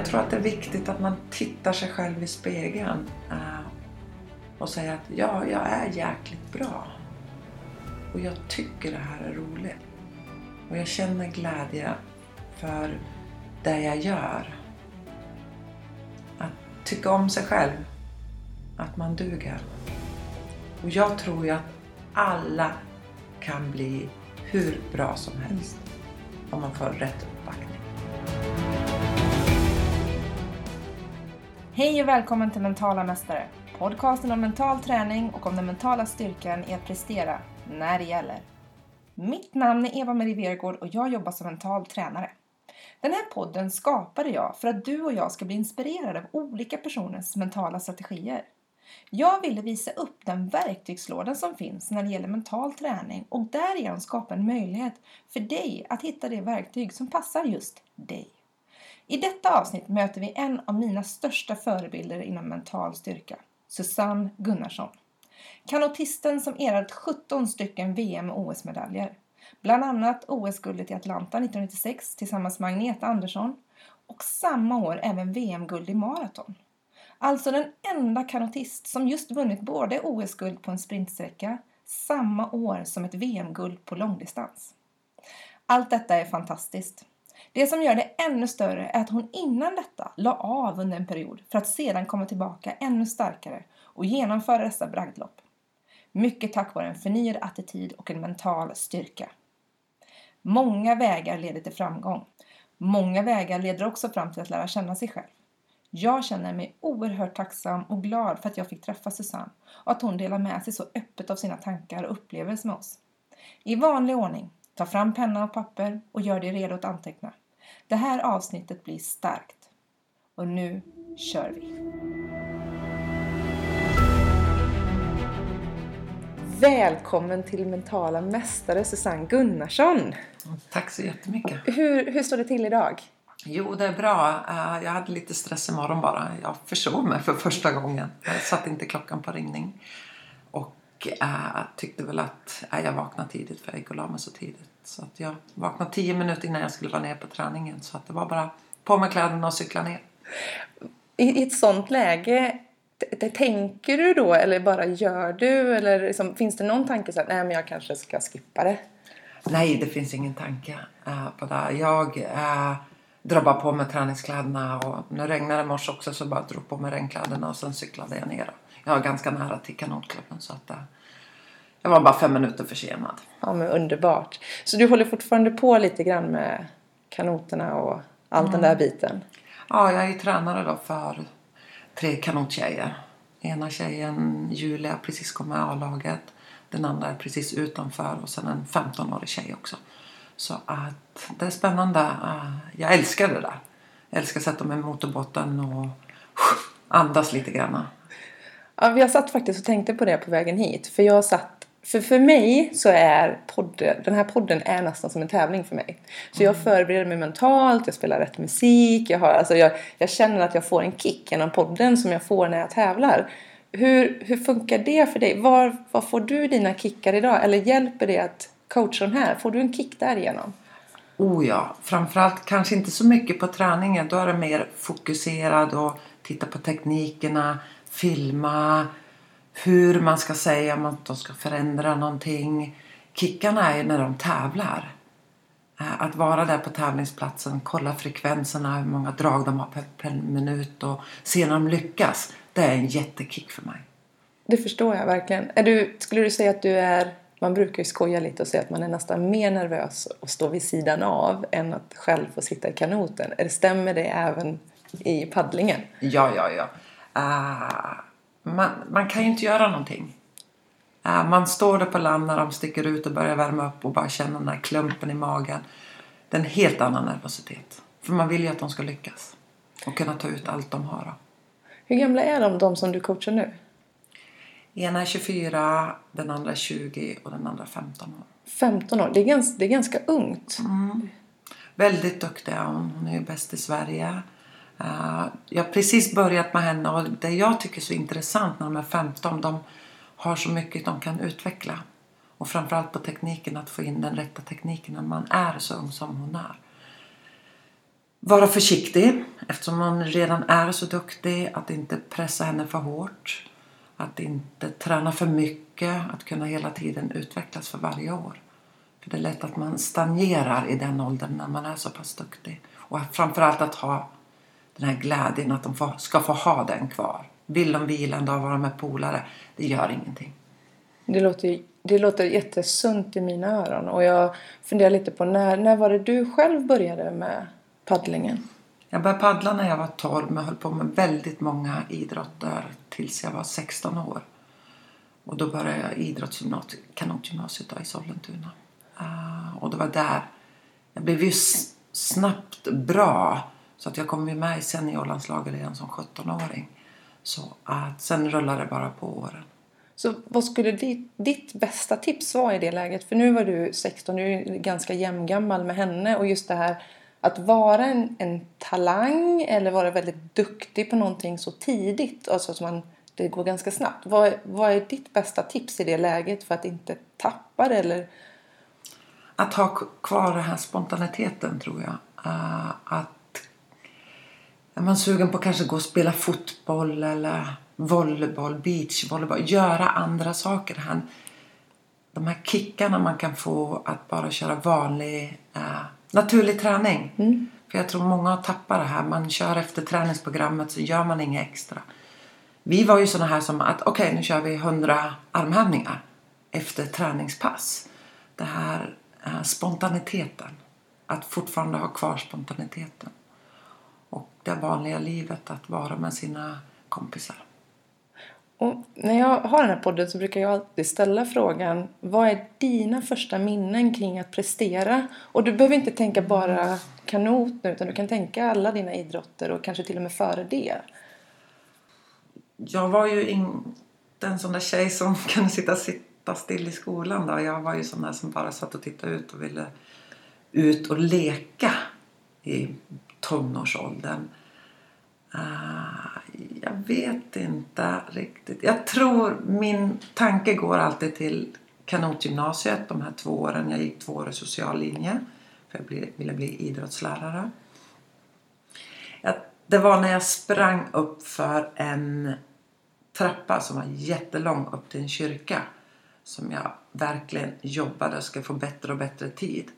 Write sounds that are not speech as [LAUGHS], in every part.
jag tror att det är viktigt att man tittar sig själv i spegeln eh, och säger att ja, jag är jäkligt bra. Och jag tycker det här är roligt. Och jag känner glädje för det jag gör. Att tycka om sig själv. Att man duger. Och jag tror ju att alla kan bli hur bra som helst om man får rätt Hej och välkommen till Mentala Mästare! Podcasten om mental träning och om den mentala styrkan i att prestera när det gäller. Mitt namn är Eva-Marie Vergård och jag jobbar som mental tränare. Den här podden skapade jag för att du och jag ska bli inspirerade av olika personers mentala strategier. Jag ville visa upp den verktygslåda som finns när det gäller mental träning och därigenom skapa en möjlighet för dig att hitta det verktyg som passar just dig. I detta avsnitt möter vi en av mina största förebilder inom mental styrka, Susanne Gunnarsson. Kanotisten som erhållit 17 stycken VM och OS-medaljer. Bland annat OS-guldet i Atlanta 1996 tillsammans med Agneta Andersson och samma år även VM-guld i maraton. Alltså den enda kanotist som just vunnit både OS-guld på en sprintsträcka samma år som ett VM-guld på långdistans. Allt detta är fantastiskt. Det som gör det ännu större är att hon innan detta la av under en period för att sedan komma tillbaka ännu starkare och genomföra dessa bragdlopp. Mycket tack vare en förnyad attityd och en mental styrka. Många vägar leder till framgång. Många vägar leder också fram till att lära känna sig själv. Jag känner mig oerhört tacksam och glad för att jag fick träffa Susanne och att hon delar med sig så öppet av sina tankar och upplevelser med oss. I vanlig ordning, ta fram penna och papper och gör dig redo att anteckna. Det här avsnittet blir starkt. Och nu kör vi! Välkommen till mentala mästare Susanne Gunnarsson! Tack så jättemycket! Hur, hur står det till idag? Jo, det är bra. Eh, jag hade lite stress imorgon bara. Jag försov mig för första gången. Jag satte inte klockan på ringning. Och äh, tyckte väl att äh, jag vaknade tidigt för jag gick och la mig så tidigt. Så att jag vaknade tio minuter innan jag skulle vara ner på träningen. Så att det var bara på med kläderna och cykla ner. I, i ett sånt läge, det, tänker du då eller bara gör du? Eller liksom, finns det någon tanke så att nej men jag kanske ska skippa det? Nej, det finns ingen tanke äh, på det. Jag äh, drar bara på mig träningskläderna och det regnade i morse också så bara drog på mig regnkläderna och sen cyklade jag ner. Jag är ganska nära till kanotklubben så att äh, jag var bara fem minuter försenad. Ja men underbart. Så du håller fortfarande på lite grann med kanoterna och all mm. den där biten? Ja, jag är tränare då för tre kanottjejer. Ena tjejen, Julia, precis kom med A-laget. Den andra är precis utanför och sen en 15-årig tjej också. Så att det är spännande. Ah, jag älskar det där. Jag älskar att sätta mig i motorbåten och andas lite grann. Ja, jag satt faktiskt och tänkte på det på vägen hit. För jag satt för, för mig så är podden, den här podden är nästan som en tävling för mig. Så jag mm. förbereder mig mentalt, jag spelar rätt musik, jag, har, alltså jag, jag känner att jag får en kick genom podden som jag får när jag tävlar. Hur, hur funkar det för dig? Var, var får du dina kickar idag? Eller hjälper det att coacha de här? Får du en kick därigenom? Oh ja, framförallt kanske inte så mycket på träningen. Då är det mer fokuserad och titta på teknikerna, filma, hur man ska säga om att de ska förändra någonting. Kickarna är när de tävlar. Eh, att vara där på tävlingsplatsen, kolla frekvenserna, hur många drag de har per, per minut och se när de lyckas. Det är en jättekick för mig. Det förstår jag verkligen. Är du, skulle du säga att du är, man brukar ju skoja lite och säga att man är nästan mer nervös att stå vid sidan av än att själv få sitta i kanoten. Stämmer det även i paddlingen? Ja, ja, ja. Uh man, man kan ju inte göra någonting. Man står där på land när de sticker ut och börjar värma upp och bara känner den där klumpen i magen. Det är en helt annan nervositet. För man vill ju att de ska lyckas. Och kunna ta ut allt de har. Hur gamla är de, de som du coachar nu? Ena är 24, den andra är 20 och den andra 15 år. 15 år, det är ganska, det är ganska ungt. Mm. Väldigt duktig hon. Hon är ju bäst i Sverige. Eh, jag har precis börjat med henne och det jag tycker är så intressant när de är 15, de har så mycket de kan utveckla. Och framförallt på tekniken, att få in den rätta tekniken när man är så ung som hon är. vara försiktig eftersom man redan är så duktig. Att inte pressa henne för hårt. Att inte träna för mycket. Att kunna hela tiden utvecklas för varje år. För det är lätt att man stagnerar i den åldern när man är så pass duktig. Och framförallt att ha den här glädjen att de får, ska få ha den kvar. Vill de vila en dag vara med polare, det gör ingenting. Det låter, det låter jättesunt i mina öron. Och jag funderar lite på när, när var det du själv började med paddlingen? Jag började paddla när jag var 12 men höll på med väldigt många idrotter tills jag var 16 år. Och då började jag idrottsgymnasiet, kanotgymnasiet i Sollentuna. Uh, och det var där jag blev ju snabbt bra så att jag kom ju med i seniorlandslaget redan som 17-åring. Så att sen rullade det bara på åren. Så vad skulle ditt, ditt bästa tips vara i det läget? För nu var du 16, du är ganska jämngammal med henne och just det här att vara en, en talang eller vara väldigt duktig på någonting så tidigt, alltså att man, det går ganska snabbt. Vad, vad är ditt bästa tips i det läget för att inte tappa det? Eller? Att ha kvar den här spontaniteten tror jag. Uh, att är man sugen på att kanske gå och spela fotboll eller volleyboll, beachvolleyboll, göra andra saker. Han, de här kickarna man kan få att bara köra vanlig uh, naturlig träning. Mm. För jag tror många har tappat det här. Man kör efter träningsprogrammet så gör man inget extra. Vi var ju såna här som att okej okay, nu kör vi 100 armhävningar efter träningspass. Det här uh, spontaniteten. Att fortfarande ha kvar spontaniteten. Det vanliga livet att vara med sina kompisar. Och när jag har den här podden så brukar jag alltid ställa frågan Vad är dina första minnen kring att prestera? Och du behöver inte tänka bara kanot nu utan du kan tänka alla dina idrotter och kanske till och med före det. Jag var ju inte en sån där tjej som [LAUGHS] kunde sitta, sitta still i skolan. Då. Jag var ju sån där som bara satt och tittade ut och ville ut och leka i tonårsåldern. Uh, jag vet inte riktigt. Jag tror min tanke går alltid till kanotgymnasiet, de här två åren. Jag gick två år i social linje för jag ville bli idrottslärare. Det var när jag sprang upp för en trappa som var jättelång upp till en kyrka som jag verkligen jobbade och skulle få bättre och bättre tid.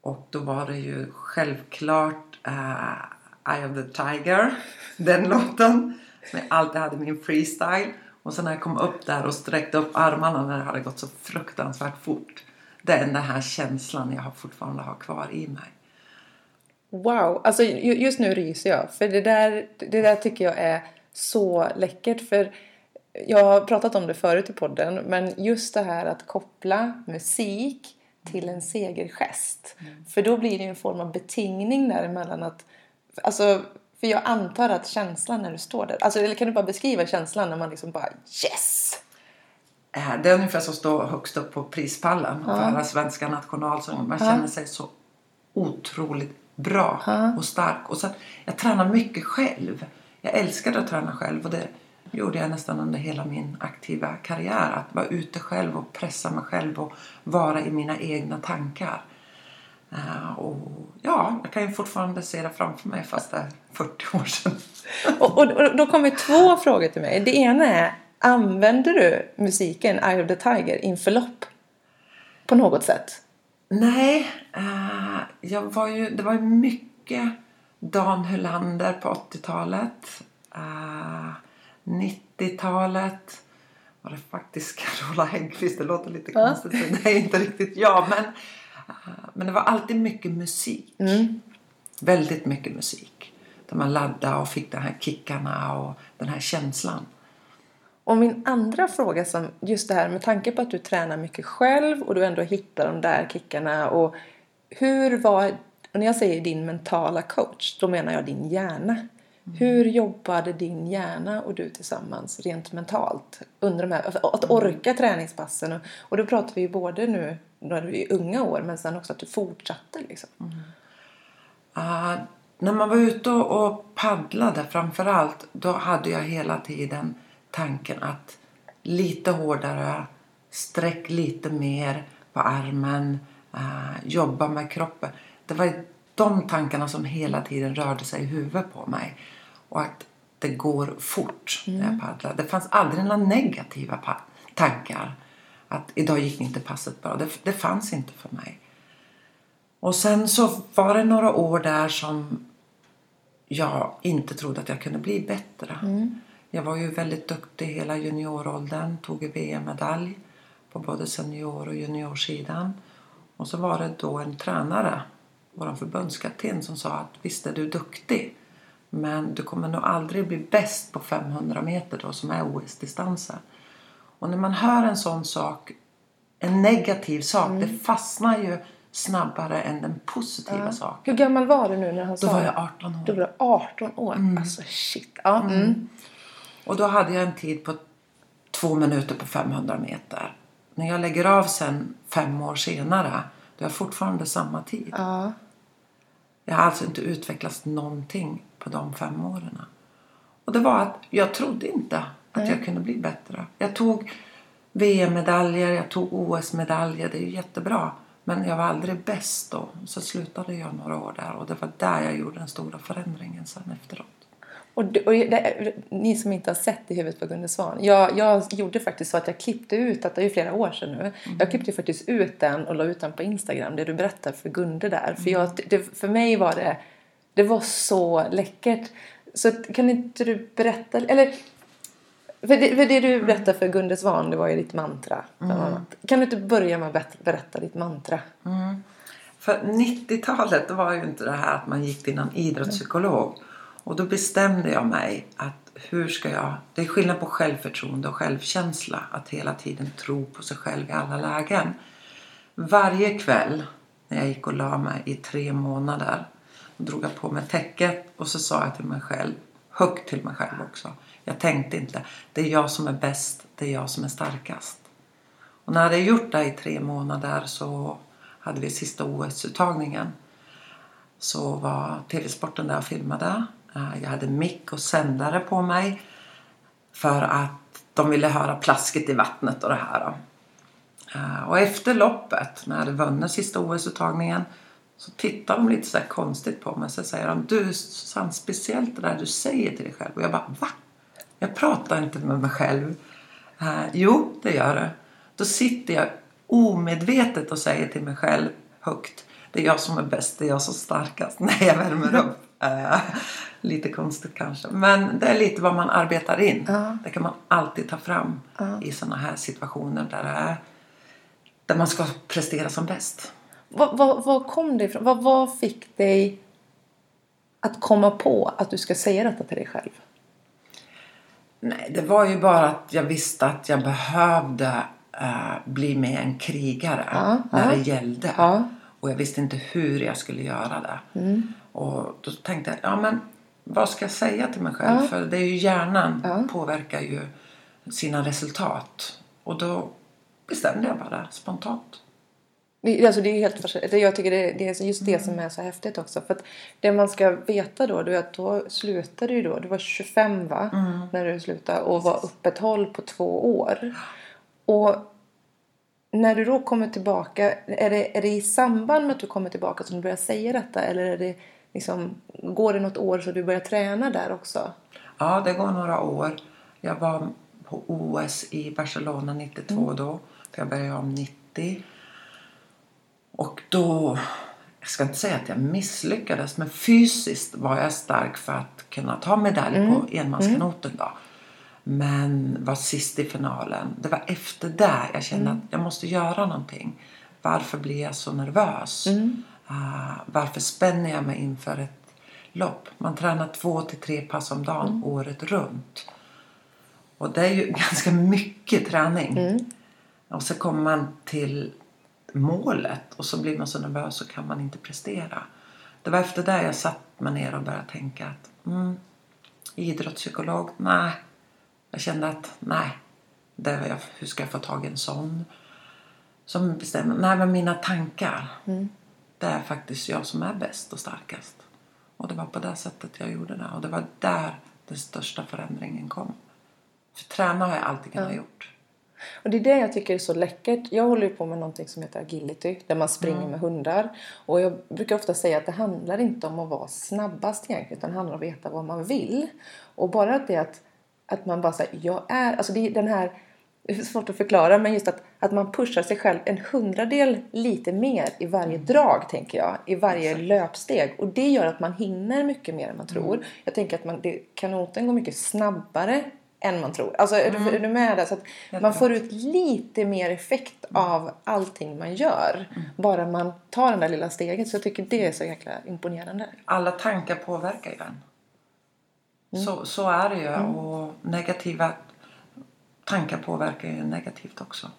Och då var det ju självklart uh, Eye of the Tiger, [LAUGHS] den låten. Som jag alltid hade min freestyle. Och sen när jag kom upp där och sträckte upp armarna när det hade gått så fruktansvärt fort. Det är den här känslan jag fortfarande har kvar i mig. Wow, alltså just nu ryser jag. För det där, det där tycker jag är så läckert. För jag har pratat om det förut i podden. Men just det här att koppla musik till en segergest. Mm. För då blir det en form av betingning däremellan att Alltså, för jag antar att känslan när du står där, alltså, eller kan du bara beskriva känslan när man liksom bara yes! Äh, det är ungefär som att stå högst upp på prispallen ja. för svenska nationalsången. Man känner sig så otroligt bra ja. och stark. Och sen, jag tränar mycket själv. Jag älskade att träna själv och det gjorde jag nästan under hela min aktiva karriär. Att vara ute själv och pressa mig själv och vara i mina egna tankar. Uh, och ja, jag kan ju fortfarande se det framför mig fast det är 40 år sedan. [LAUGHS] och, och, och, då kommer två frågor till mig. Det ena är, använder du musiken Eye of the Tiger inför lopp? På något sätt? Nej, uh, jag var ju, det var ju mycket Dan Hylander på 80-talet. Uh, 90-talet var det faktiskt Carola Häggkvist. Det låter lite konstigt, men det är inte riktigt jag. Men men det var alltid mycket musik. Mm. Väldigt mycket musik. Där man laddade och fick de här kickarna och den här känslan. Och min andra fråga, som just det här med tanke på att du tränar mycket själv och du ändå hittar de där kickarna. Och hur var, och när jag säger din mentala coach, då menar jag din hjärna. Hur jobbade din hjärna och du tillsammans rent mentalt under de här, att orka träningspassen? Och, och då pratar vi ju både nu när du i unga år men sen också att du fortsatte liksom. Mm. Uh, när man var ute och paddlade framförallt då hade jag hela tiden tanken att lite hårdare, sträck lite mer på armen, uh, jobba med kroppen. Det var de tankarna som hela tiden rörde sig i huvudet på mig. Och att det går fort när jag paddlar. Det fanns aldrig några negativa tankar. Att idag gick inte passet bra. Det, det fanns inte för mig. Och sen så var det några år där som jag inte trodde att jag kunde bli bättre. Jag var ju väldigt duktig hela junioråldern. Tog en VM-medalj på både senior och juniorsidan. Och så var det då en tränare, vår förbundskapten, som sa att visst är du duktig. Men du kommer nog aldrig bli bäst på 500 meter då som är OS-distansen. Och när man hör en sån sak, en negativ sak, det fastnar ju snabbare än den positiva saken. Hur gammal var du nu när han Då sa var det? jag 18 år. Då var du 18 år. Alltså shit. Ja. Mm. Och då hade jag en tid på två minuter på 500 meter. När jag lägger av sen fem år senare, då har jag fortfarande samma tid. Ja. Jag har alltså inte utvecklats någonting på de fem åren. Och det var att jag trodde inte att jag kunde bli bättre. Jag tog VM-medaljer, jag tog OS-medaljer, det är ju jättebra. Men jag var aldrig bäst då. Så slutade jag några år där och det var där jag gjorde den stora förändringen sen efteråt. Och, det, och det, ni som inte har sett i huvudet på Gunde Svan. Jag, jag gjorde faktiskt så att jag klippte ut, att det är ju flera år sedan nu. Jag klippte faktiskt ut den och la ut den på Instagram. Det du berättar för Gunde där. För, jag, det, för mig var det, det var så läckert. Så kan inte du berätta, eller för det, för det du berättade för Gunde Svan, det var ju ditt mantra. Annat. Kan du inte börja med att berätta, ditt mantra? För 90-talet då var ju inte det här att man gick till någon idrottspsykolog. Och då bestämde jag mig att hur ska jag... Det är skillnad på självförtroende och självkänsla. Att hela tiden tro på sig själv i alla lägen. Varje kväll när jag gick och la mig i tre månader. Då drog jag på mig täcket och så sa jag till mig själv, högt till mig själv också. Jag tänkte inte, det är jag som är bäst, det är jag som är starkast. Och när jag hade gjort det i tre månader så hade vi sista OS-uttagningen. Så var TV-sporten där och filmade. Eh, jag hade mick och sändare på mig. För att de ville höra plasket i vattnet och det här. Eh, och efter loppet, när jag hade vunnit sista OS-uttagningen. Så tittar de lite så konstigt på mig. Så säger de, du Susanne, speciellt det där du säger till dig själv. Och jag bara, va? Jag pratar inte med mig själv. Eh, jo, det gör det. Då sitter jag omedvetet och säger till mig själv högt. Det är jag som är bäst, det är jag som är starkast. [LAUGHS] Nej, jag värmer upp. Eh, lite konstigt kanske. Men det är lite vad man arbetar in. Ja. Det kan man alltid ta fram i sådana här situationer där, är, där man ska prestera som bäst. Vad, vad, vad kom det ifrån? Vad, vad fick dig att komma på att du ska säga detta till dig själv? Nej, det var ju bara att jag visste att jag behövde eh, bli med en krigare Ja, när ja. det gällde. Ja. Och jag visste inte hur jag skulle göra det. Mm. Och då tänkte jag, ja men vad ska jag säga till mig själv? För det är ju hjärnan påverkar ju sina resultat. Och då bestämde jag bara spontant. Alltså det är helt fascinerande. Jag tycker det, är just det som är så häftigt också. För det man ska veta då, är att då slutade du då. Du var 25 va? När du slutade och var uppehåll på två år. Och när du då kommer tillbaka, är det, är det i samband med att du kommer tillbaka som du börjar säga detta? Eller är det liksom, går det något år så du börjar träna där också? Ja, det går några år. Jag var på OS i Barcelona 92 då. För jag började om 90. Och då, jag ska inte säga att jag misslyckades, men fysiskt var jag stark för att kunna ta medalj på enmanskanoten då. Men var sist i finalen. Det var efter det jag kände att jag måste göra någonting. Varför blir jag så nervös? Ah, varför spänner jag mig inför ett lopp? Man tränar två till tre pass om dagen året runt. Och det är ju [LAUGHS] ganska mycket träning. Och så kommer man till målet och så blir man så nervös så kan man inte prestera. Det var efter det jag satt mig ner och började tänka att mm, idrottspsykolog, nej. Jag kände att nej, det jag, hur ska jag få tag i en sån? Som bestämmer, nej men mina tankar. Det är faktiskt jag som är bäst och starkast. Och det var på det sättet jag gjorde det. Och det var där den största förändringen kom. För träna har jag alltid kunnat gjort. Och det är det jag tycker är så läckert. Jag håller ju på med någonting som heter agility, där man springer Mm. med hundar. Och jag brukar ofta säga att det handlar inte om att vara snabbast egentligen, utan det handlar om att veta vad man vill. Och bara det att, att man bara säger, jag är, alltså det är den här, det är svårt att förklara, men just att, att man pushar sig själv en hundradel lite mer i varje drag, tänker jag. I varje Exakt. löpsteg. Och det gör att man hinner mycket mer än man tror. Jag tänker att man, det, kanoten går mycket snabbare än man tror. Alltså är, du, är du med där? Så att man får ut lite mer effekt av allting man gör. Bara man tar det där lilla steget. Så jag tycker det är så jäkla imponerande. Alla tankar påverkar ju en. Så, så är det ju. Och negativa tankar påverkar ju negativt också.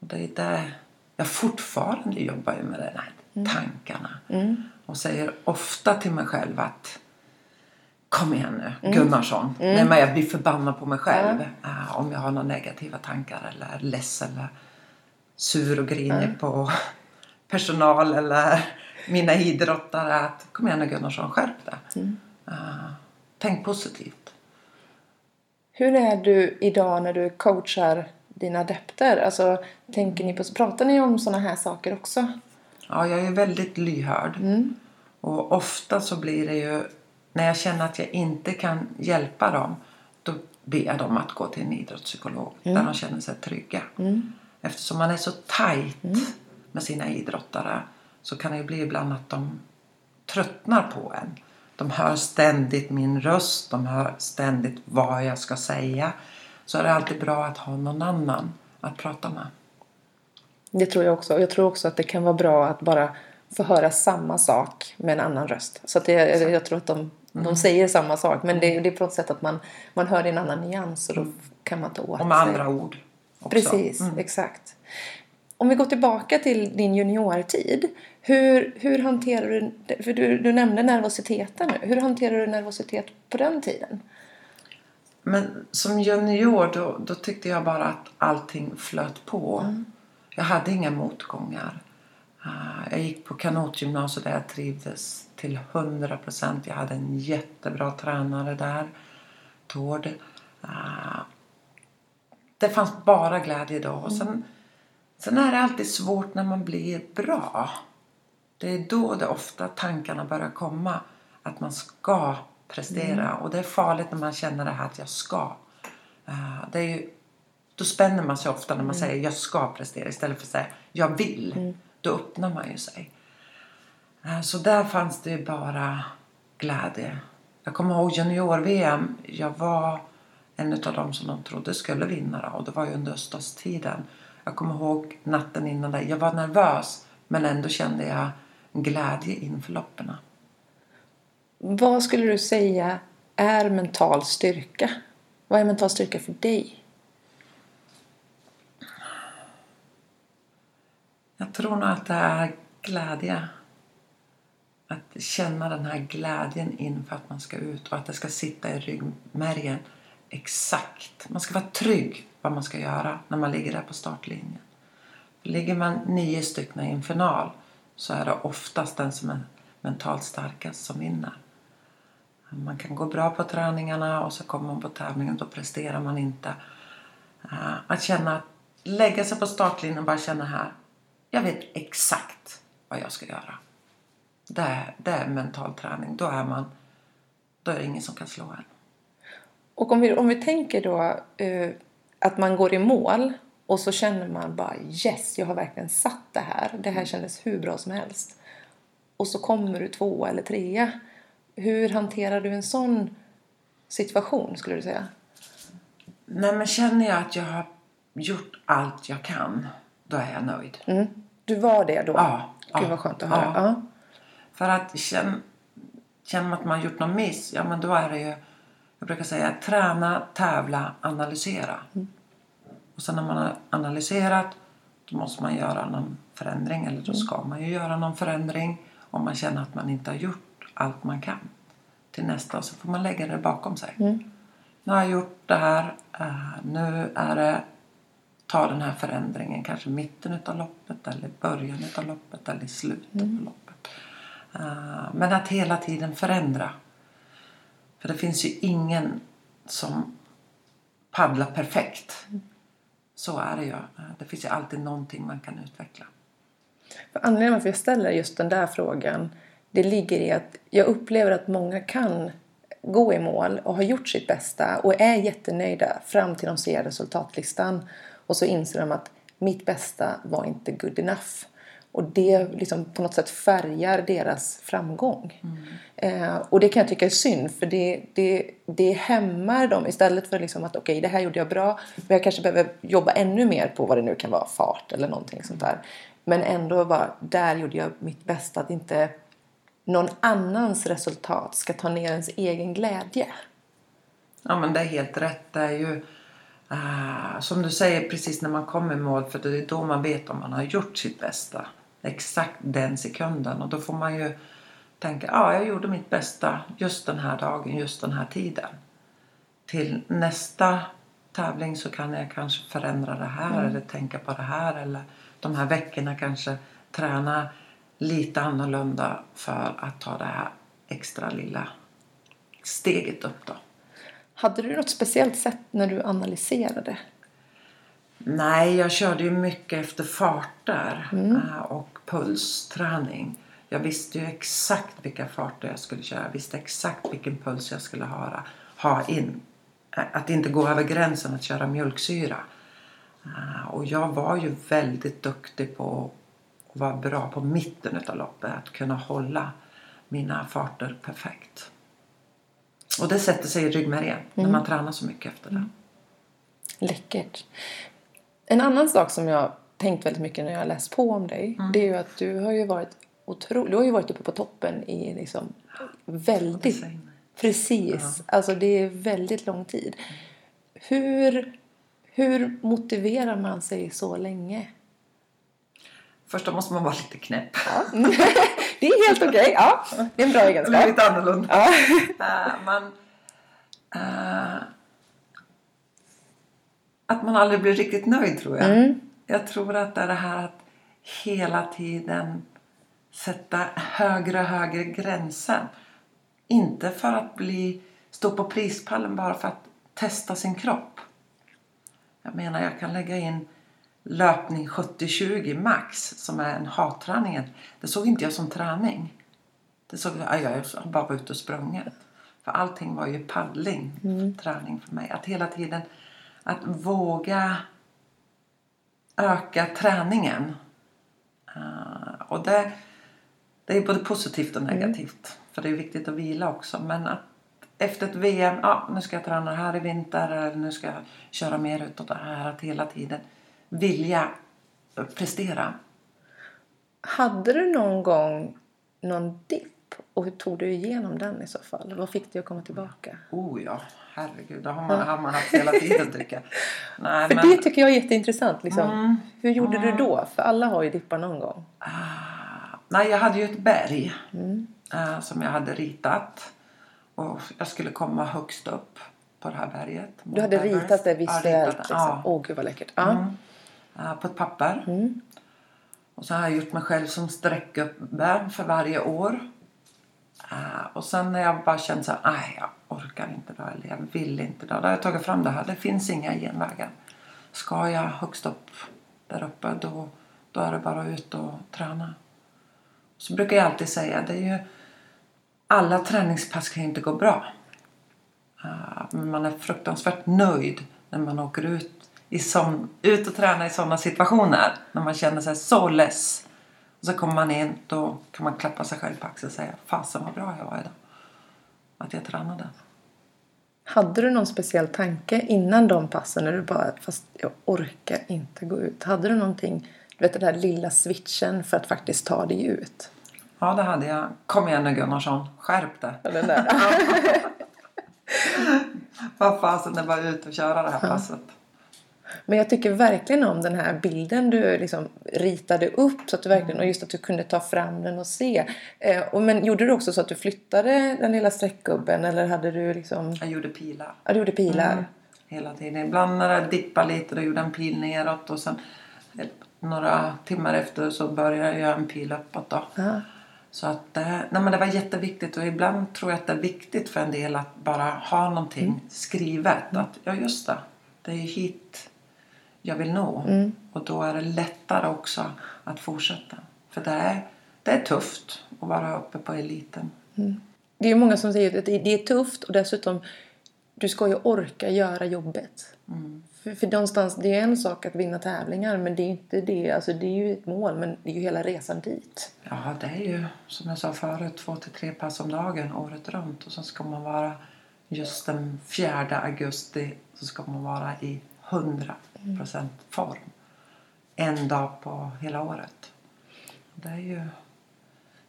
Och det är där jag fortfarande jobbar ju med de här tankarna. Och säger ofta till mig själv att Kom igen nu, Gunnarsson. Nej, men jag blir förbannad på mig själv. eh, om jag har några negativa tankar eller less eller sur och grinig på [LAUGHS] personal eller mina idrottare. Att, Kom igen nu Gunnarsson, skärp dig. Eh, tänk positivt. Hur är du idag när du coachar dina adepter? Alltså, tänker ni på, pratar ni om såna här saker också? Ja, jag är väldigt lyhörd. Och ofta så blir det ju när jag känner att jag inte kan hjälpa dem då ber jag dem att gå till en idrottspsykolog där de känner sig trygga. Eftersom man är så tajt med sina idrottare så kan det ju bli ibland att de tröttnar på en. De hör ständigt min röst, de hör ständigt vad jag ska säga. Så är det alltid bra att ha någon annan att prata med. Det tror jag också. Jag tror också att det kan vara bra att bara få höra samma sak med en annan röst. Så att det, jag tror att de, de säger samma sak. Men det, det är på något sätt att man, man hör en annan nyans och då kan man ta åt Och med sig. andra ord. Också. Precis, exakt. Om vi går tillbaka till din juniortid. Hur, hur hanterar du, för du, du nämnde nervositeten nu. Hur hanterar du nervositet på den tiden? Men som junior då, då tyckte jag bara att allting flöt på. Jag hade inga motgångar. Ah, jag gick på kanotgymnasiet där jag trivdes till 100 procent. Jag hade en jättebra tränare där. Tord. Ah, det fanns bara glädje då. Och sen, sen är det alltid svårt när man blir bra. Det är då det ofta tankarna börjar komma. Att man ska prestera. Och det är farligt när man känner det här att jag ska. Eh, det är ju, då spänner man sig ofta när man säger jag ska prestera istället för att säga jag vill. Då öppnar man ju sig. Eh, Så där fanns det bara glädje. Jag kommer ihåg junior-VM. Jag var en av dem som de trodde skulle vinna och det var ju under Öststatstiden. Jag kommer ihåg natten innan det. Jag var nervös men ändå kände jag glädje inför loppen. Vad skulle du säga är mental styrka? Vad är mental styrka för dig? Jag tror nog att det är glädje. Att känna den här glädjen inför att man ska ut och att det ska sitta i ryggmärgen exakt. Man ska vara trygg vad man ska göra när man ligger där på startlinjen. Ligger man nio stycken i en final så är det oftast den som är mentalt starkast som vinner. Man kan gå bra på träningarna och så kommer man på tävlingen och då presterar man inte. Eh, att känna, att lägga sig på startlinjen och bara känna här. Jag vet exakt vad jag ska göra. Det är, det är mental träning. Då är man, då är det ingen som kan slå en. Och om vi, om vi tänker då eh, att man går i mål och så känner man bara yes, jag har verkligen satt det här. Det här kändes hur bra som helst. Och så kommer du tvåa eller trea. Hur hanterar du en sån situation skulle du säga? Nej men känner jag att jag har gjort allt jag kan, då är jag nöjd. Mm. Du var det då? Ja, Gud ja, vad skönt att höra. Ja. För att känna, känner att man gjort någon miss, ja men då är det ju, jag brukar säga träna, tävla, analysera. Och sen när man har analyserat, då måste man göra någon förändring, eller då ska man ju göra någon förändring om man känner att man inte har gjort allt man kan till nästa och så får man lägga det bakom sig. Nu har jag gjort det här, eh, nu är det ta den här förändringen kanske mitten av loppet eller början av loppet eller slutet av loppet. Eh, men att hela tiden förändra. För det finns ju ingen som paddlar perfekt. Så är det ju. Eh, det finns ju alltid någonting man kan utveckla. För anledningen till att jag ställer just den där frågan det ligger i att jag upplever att många kan gå i mål och har gjort sitt bästa och är jättenöjda fram till de ser resultatlistan och så inser de att mitt bästa var inte good enough. Och det liksom på något sätt färgar deras framgång. Mm. Eh, och det kan jag tycka är synd för det, det, det hämmar dem istället för liksom att okej okay, det här gjorde jag bra men jag kanske behöver jobba ännu mer på vad det nu kan vara, fart eller någonting sånt där. Men ändå bara, där gjorde jag mitt bästa att inte någon annans resultat ska ta ner ens egen glädje. Ja men det är helt rätt. Det är ju uh, som du säger precis när man kommer i mål för det är då man vet om man har gjort sitt bästa. Exakt den sekunden och då får man ju tänka ja ah, jag gjorde mitt bästa just den här dagen, just den här tiden. Till nästa tävling så kan jag kanske förändra det här mm. eller tänka på det här eller de här veckorna kanske träna lite annorlunda för att ta det här extra lilla steget upp då. Hade du något speciellt sätt när du analyserade? Nej, jag körde ju mycket efter farter mm. Eh, och pulsträning. Jag visste ju exakt vilka farter jag skulle köra. Jag visste exakt vilken puls jag skulle ha, ha in. Eh, att inte gå över gränsen att köra mjölksyra. Eh, och jag var ju väldigt duktig på att vara bra på mitten av loppet. Att kunna hålla mina farter perfekt. Och det sätter sig i ryggmärgen mm. när man tränar så mycket efter det. Mm. Läckert. En annan sak som jag tänkt väldigt mycket när jag läst på om dig. Mm. Det är ju att du har ju varit otro, du har ju varit uppe på toppen i liksom väldigt... Precis. Alltså det är väldigt lång tid. Hur, hur motiverar man sig så länge? Först då måste man vara lite knäpp. Ja. [LAUGHS] det är helt okej. Okay. [LAUGHS] Ja, det är en bra egenskap. Lite annorlunda. Ja. uh, man, uh, att man aldrig blir riktigt nöjd tror jag. Mm. Jag tror att det är det här att hela tiden sätta högre och högre gränser. Inte för att bli, stå på prispallen bara för att testa sin kropp. Jag menar jag kan lägga in löpning 70-20 max som är en hatträningen. Det såg inte jag som träning. Det såg jag, jag bara var ute och sprungit. För allting var ju paddling, mm. träning för mig. Att hela tiden att våga öka träningen. Uh, och det, det är både positivt och negativt. Mm. För det är viktigt att vila också. Men att efter ett VM, ja nu ska jag träna här i vinter eller nu ska jag köra mer utåt det här. Att hela tiden vilja prestera. Hade du någon gång någon dipp? Och hur tog du igenom den i så fall? Vad fick dig att komma tillbaka? Oh ja, herregud. Det har man, har man haft hela tiden tycker jag. [LAUGHS] Nej, För men... det tycker jag är jätteintressant. Liksom. Mm. Hur gjorde mm. du då? För alla har ju dippar någon gång. Ah, nej, jag hade ju ett berg mm. uh, som jag hade ritat. Och jag skulle komma högst upp på det här berget. Du hade ritat det visuellt? Åh, liksom. ja. oh, gud vad läckert. Ja. Mm. Uh, på ett papper. Mm. Och så har jag gjort mig själv som sträckgubbe för varje år. Eh, och sen när jag bara kände så här, nej jag orkar inte då eller jag vill inte då. Då har jag tagit fram det här. Det finns inga genvägar. Ska jag högst upp där uppe då, då är det bara ut och träna. Så brukar jag alltid säga, det är ju alla träningspass kan ju inte gå bra. Eh, men man är fruktansvärt nöjd när man åker ut, i som, ut och tränar i sådana situationer. När man känner sig så less och så kommer man in, då kan man klappa sig själv på axeln och säga Fasen vad bra jag var idag. Att jag tränade. Hade du någon speciell tanke innan de passen när du bara, fast jag orkar inte gå ut. Hade du någonting, du vet den där lilla switchen för att faktiskt ta dig ut? Ja det hade jag. Kom igen nu Gunnarsson, skärp dig. [LAUGHS] Vad fasen det var ut och köra det här passet. Men jag tycker verkligen om den här bilden du liksom ritade upp. Så att du verkligen, och just att du kunde ta fram den och se. Eh, och, men gjorde du också så att du flyttade den lilla streckgubben? Eller hade du liksom... Jag gjorde pilar. Ja, du gjorde pilar. Mm. Hela tiden. Ibland när det dippade lite då gjorde jag en pil neråt. Och sen några timmar efter så började jag göra en pil uppåt då. Aha. Så att nej men det var jätteviktigt och ibland tror jag att det är viktigt för en del att bara ha någonting mm. skrivet. Att ja just det, det är hit jag vill nå. Mm. Och då är det lättare också att fortsätta. För det är, det är tufft att vara uppe på eliten. Det är många som säger att det är tufft och dessutom du ska ju orka göra jobbet. För, för någonstans, det är en sak att vinna tävlingar men det är inte det. Alltså det är ju ett mål men det är ju hela resan dit. Ja, det är ju som jag sa förut, två till tre pass om dagen året runt. Och så ska man vara just den 4 augusti så ska man vara i 100 procent form. En dag på hela året. Det är ju,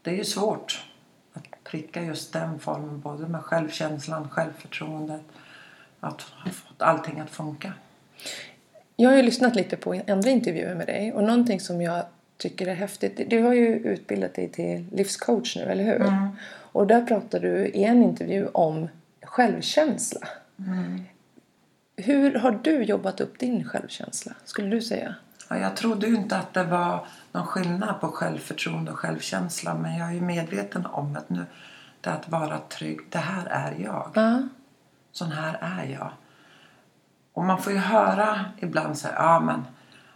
det är ju svårt att pricka just den formen både med självkänslan, självförtroendet, att ha fått allting att funka. Jag har ju lyssnat lite på andra intervjuer med dig och någonting som jag tycker är häftigt. Du har ju utbildat dig till livscoach nu, eller hur? Och där pratar du i en intervju om självkänsla. Hur har du jobbat upp din självkänsla, skulle du säga? Ja, jag trodde ju inte att det var någon skillnad på självförtroende och självkänsla men jag är ju medveten om att nu det är att vara trygg. Det här är jag. Ja. Sån här är jag. Och man får ju höra ibland så här, ja men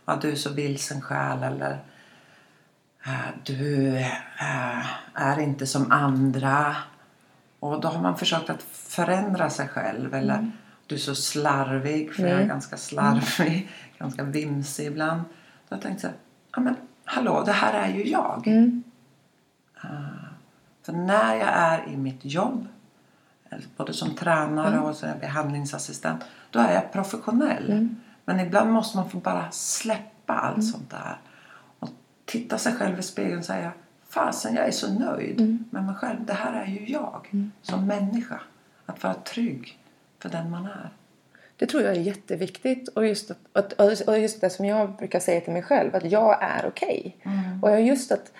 ja, du är så vilsen själ eller eh, du eh, är inte som andra. Och då har man försökt att förändra sig själv eller du är så slarvig, för jag är ganska slarvig, [LAUGHS] ganska vimsig ibland. Då har jag tänkt så här, ja men hallå, det här är ju jag. Eh, för när jag är i mitt jobb, både som tränare och som behandlingsassistent, då är jag professionell. Men ibland måste man få bara släppa allt sånt där. Och titta sig själv i spegeln och säga, fasen jag är så nöjd med mig själv. Det här är ju jag som människa. Att vara trygg för den man är. Det tror jag är jätteviktigt. Och just, att, och just det som jag brukar säga till mig själv, att jag är okej. Och just att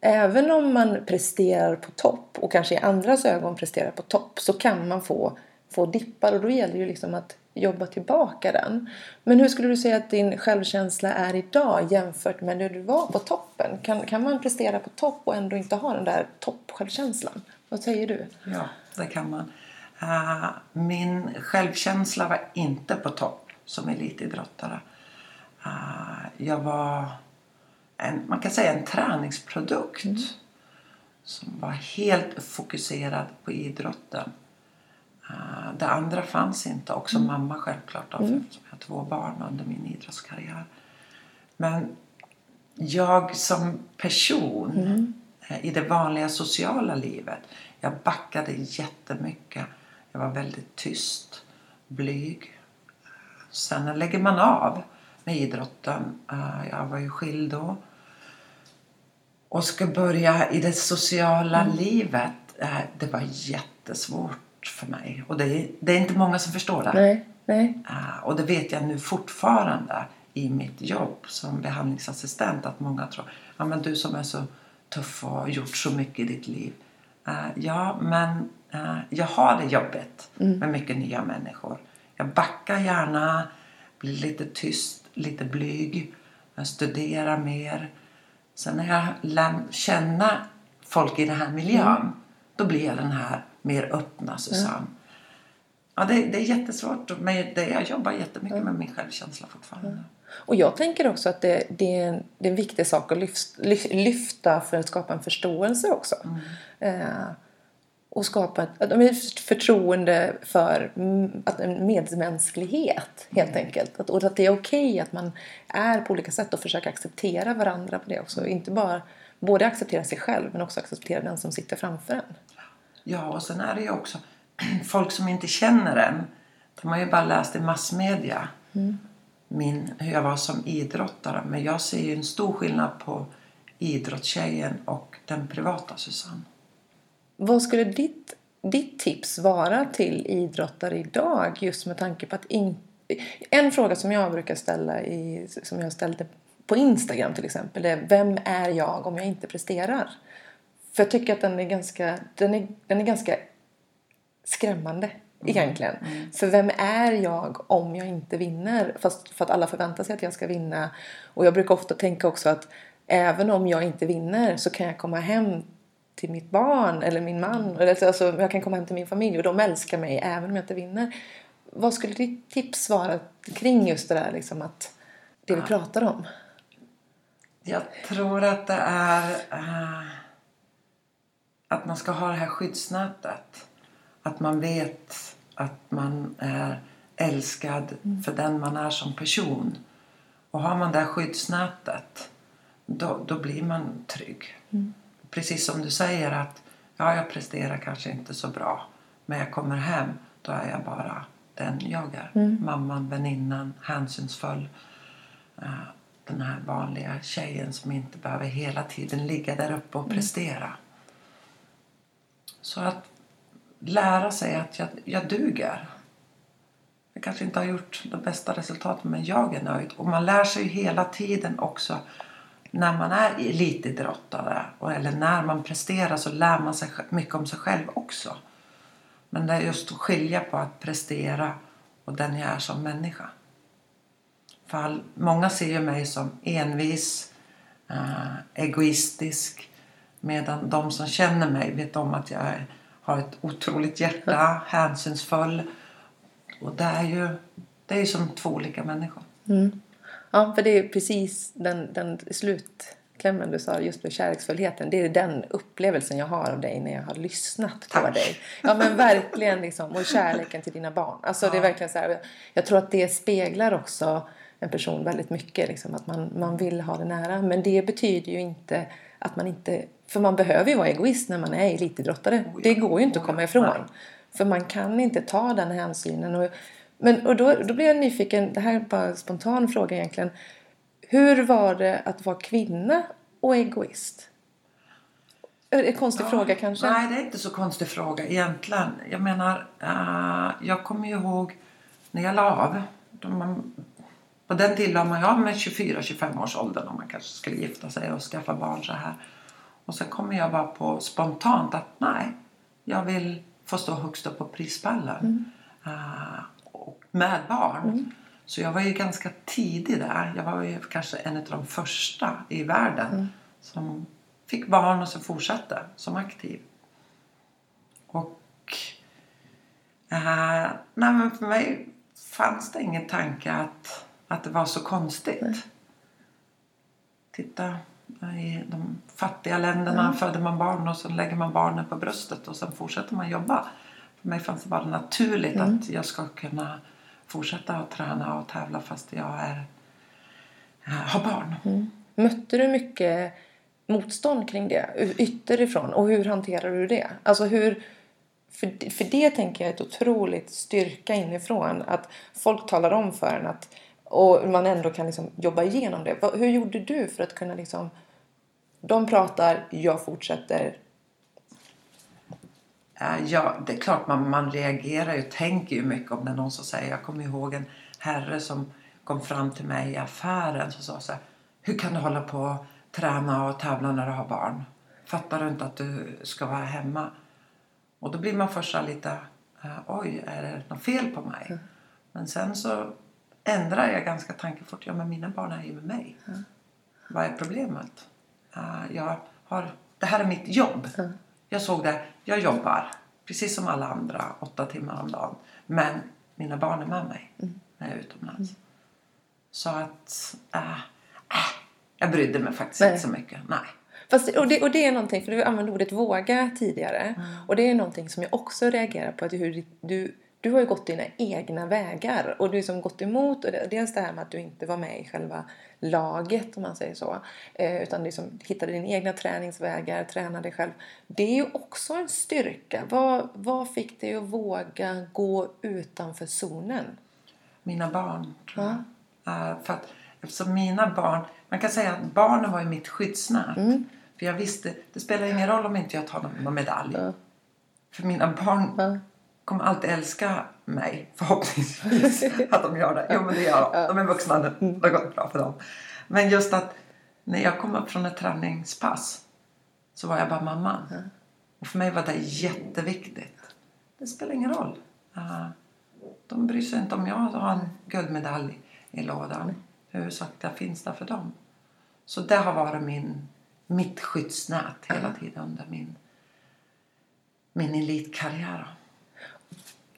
även om man presterar på topp och kanske i andras ögon presterar på topp så kan man få, få dippar och då gäller det ju liksom att jobba tillbaka den. Men hur skulle du säga att din självkänsla är idag jämfört med när du var på toppen? Kan, kan man prestera på topp och ändå inte ha den där toppsjälvkänslan? Vad säger du? Ja, det kan man. Eh, min självkänsla var inte på topp som elitidrottare. Eh, jag var en, man kan säga en träningsprodukt som var helt fokuserad på idrotten. Eh, det andra fanns inte. Också mamma självklart då, för jag har två barn under min idrottskarriär. Men jag som person eh, i det vanliga sociala livet. Jag backade jättemycket. Jag var väldigt tyst, blyg. Sen lägger man av med idrotten. Eh, Jag var ju skild då. Och ska börja i det sociala livet. eh, Det var jättesvårt för mig. Och det är, det är inte många som förstår det. Nej, nej. Ah, Och det vet jag nu fortfarande i mitt jobb som behandlingsassistent att många tror ja men du som är så tuff och har gjort så mycket i ditt liv. Ja, men jag har det jobbigt med mycket nya människor. Jag backar gärna, blir lite tyst, lite blyg, jag studerar mer. Sen när jag lär känna folk i den här miljön då blir jag den här mer öppna Susanne. Ja, det, det är jättesvårt. Men det, jag jobbar jättemycket med min självkänsla fortfarande. Och jag tänker också att det, det, är, en, det är en viktig sak att lyfta, lyfta för att skapa en förståelse också. Eh, och skapa ett, ett förtroende för mm, att en medmänsklighet helt enkelt. Att, och att det är okej att man är på olika sätt och försöka acceptera varandra på det också. Inte bara både acceptera sig själv men också acceptera den som sitter framför en. Ja, och sen är det ju också [CLEARS THROAT] folk som inte känner en. De har ju bara läst i massmedia min, hur jag var som idrottare. Men jag ser ju en stor skillnad på idrottstjejen och den privata Susanne. Vad skulle ditt, ditt tips vara till idrottare idag just med tanke på att in, en fråga som jag brukar ställa i, som jag ställde på Instagram till exempel är vem är jag om jag inte presterar? För jag tycker att den är ganska, den är, den är ganska skrämmande egentligen. För vem är jag om jag inte vinner? Fast för att alla förväntar sig att jag ska vinna. Och jag brukar ofta tänka också att även om jag inte vinner så kan jag komma hem till mitt barn eller min man. Eller Alltså, jag kan komma hem till min familj och de älskar mig även om jag inte vinner. Vad skulle ditt tips vara kring just det där liksom att det vi pratar om? Jag tror att det är eh, att man ska ha det här skyddsnätet. Att man vet att man är älskad för den man är som person. Och har man det här skyddsnätet då, då blir man trygg. Precis som du säger att ja, jag presterar kanske inte så bra men jag kommer hem då är jag bara den jag är. Mamman, väninnan, hänsynsfull. Eh, den här vanliga tjejen som inte behöver hela tiden ligga där uppe och prestera. Så att lära sig att jag, jag duger. Jag kanske inte har gjort det bästa resultatet men jag är nöjd. Och man lär sig hela tiden också när man är elitidrottare och- eller när man presterar så lär man sig mycket om sig själv också. Men det är just att skilja på att prestera och den jag är som människa. För många ser ju mig som envis, eh, egoistisk. Medan de som känner mig vet om att jag har ett otroligt hjärta, [LAUGHS] hänsynsfull. Och det är ju det är som två olika människor. Ja, för det är precis den, den slutklämmen du sa just med kärleksfullheten. Det är den upplevelsen jag har av dig när jag har lyssnat på Tack. dig. Ja men verkligen liksom. Och kärleken till dina barn. Alltså det är verkligen så här. Jag tror att det speglar också en person väldigt mycket. Liksom, att man, man vill ha det nära. Men det betyder ju inte att man inte... För man behöver ju vara egoist när man är elitidrottare. ja. Det går ju inte att Oh, komma ja. ifrån. Nej. För man kan inte ta den hänsynen. Och, men, och då, då blir jag nyfiken, det här är bara en spontan fråga egentligen. Hur var det att vara kvinna och egoist? En konstig Ja, fråga kanske? Nej, det är inte så konstig fråga egentligen. Jag menar, eh, jag kommer ihåg när jag la av. Då man, på den tiden la man ju av med 24-25 års åldern om man kanske skulle gifta sig och skaffa barn så här. Och sen kommer jag bara på spontant att nej, jag vill få stå högst upp på prispallen. Eh, och med barn. Så jag var ju ganska tidig där. Jag var ju kanske en av de första i världen som fick barn och så fortsatte som aktiv. Och eh, nej men för mig fanns det ingen tanke att, att det var så konstigt. Titta, i de fattiga länderna föder man barn och så lägger man barnen på bröstet och sen fortsätter man jobba. För mig fanns det bara naturligt att jag ska kunna fortsätta att träna och tävla fast jag är, eh, har barn. Mm. Mötte du mycket motstånd kring det ytterifrån? Och hur hanterar du det? Alltså hur... För, för det tänker jag är ett otroligt styrka inifrån. Att folk talar om för en att... Och man ändå kan liksom jobba igenom det. Hur gjorde du för att kunna liksom... De pratar, jag fortsätter. Eh, Ja, det är klart man, man reagerar ju tänker ju mycket om det är någon som säger. Jag kommer ihåg en herre som kom fram till mig i affären och sa så här. Hur kan du hålla på och träna och tävla när du har barn? Fattar du inte att du ska vara hemma? Och då blir man först lite, eh, oj, är det något fel på mig? Men sen så ändrar jag ganska tankefort. Ja, men mina barn är ju med mig. Vad är problemet? Eh, jag har, det här är mitt jobb. Jag såg det. Jag jobbar precis som alla andra åtta timmar om dagen. Men mina barn är med mig när jag är utomlands. Så att... Äh, äh, jag brydde mig faktiskt Nej. inte så mycket. Nej. Fast, och, det, och det är någonting, för du använde ordet våga tidigare. Och det är någonting som jag också reagerar på. Att hur du, du har ju gått dina egna vägar. Och du har liksom gått emot. Och det, dels det här med att du inte var med i själva laget om man säger så. Eh, utan liksom hittade dina egna träningsvägar, tränade själv. Det är ju också en styrka. Vad, vad fick dig att våga gå utanför zonen? Mina barn, tror jag. Eh, för att, eftersom mina barn... Man kan säga att barnen var ju mitt skyddsnät. För jag visste, det spelar ingen roll om inte jag tar någon medalj. För mina barn kommer alltid älska mig, förhoppningsvis. [LAUGHS] att de gör det. Jo, men det gör de. De är vuxna nu. Det har gått bra för dem. Men just att när jag kom upp från ett träningspass så var jag bara mamman. Och för mig var det jätteviktigt. Det spelar ingen roll. Eh, de bryr sig inte om jag har en guldmedalj i lådan. Huvudsaken finns där för dem. Så det har varit min, mitt skyddsnät hela tiden under min, min elitkarriär.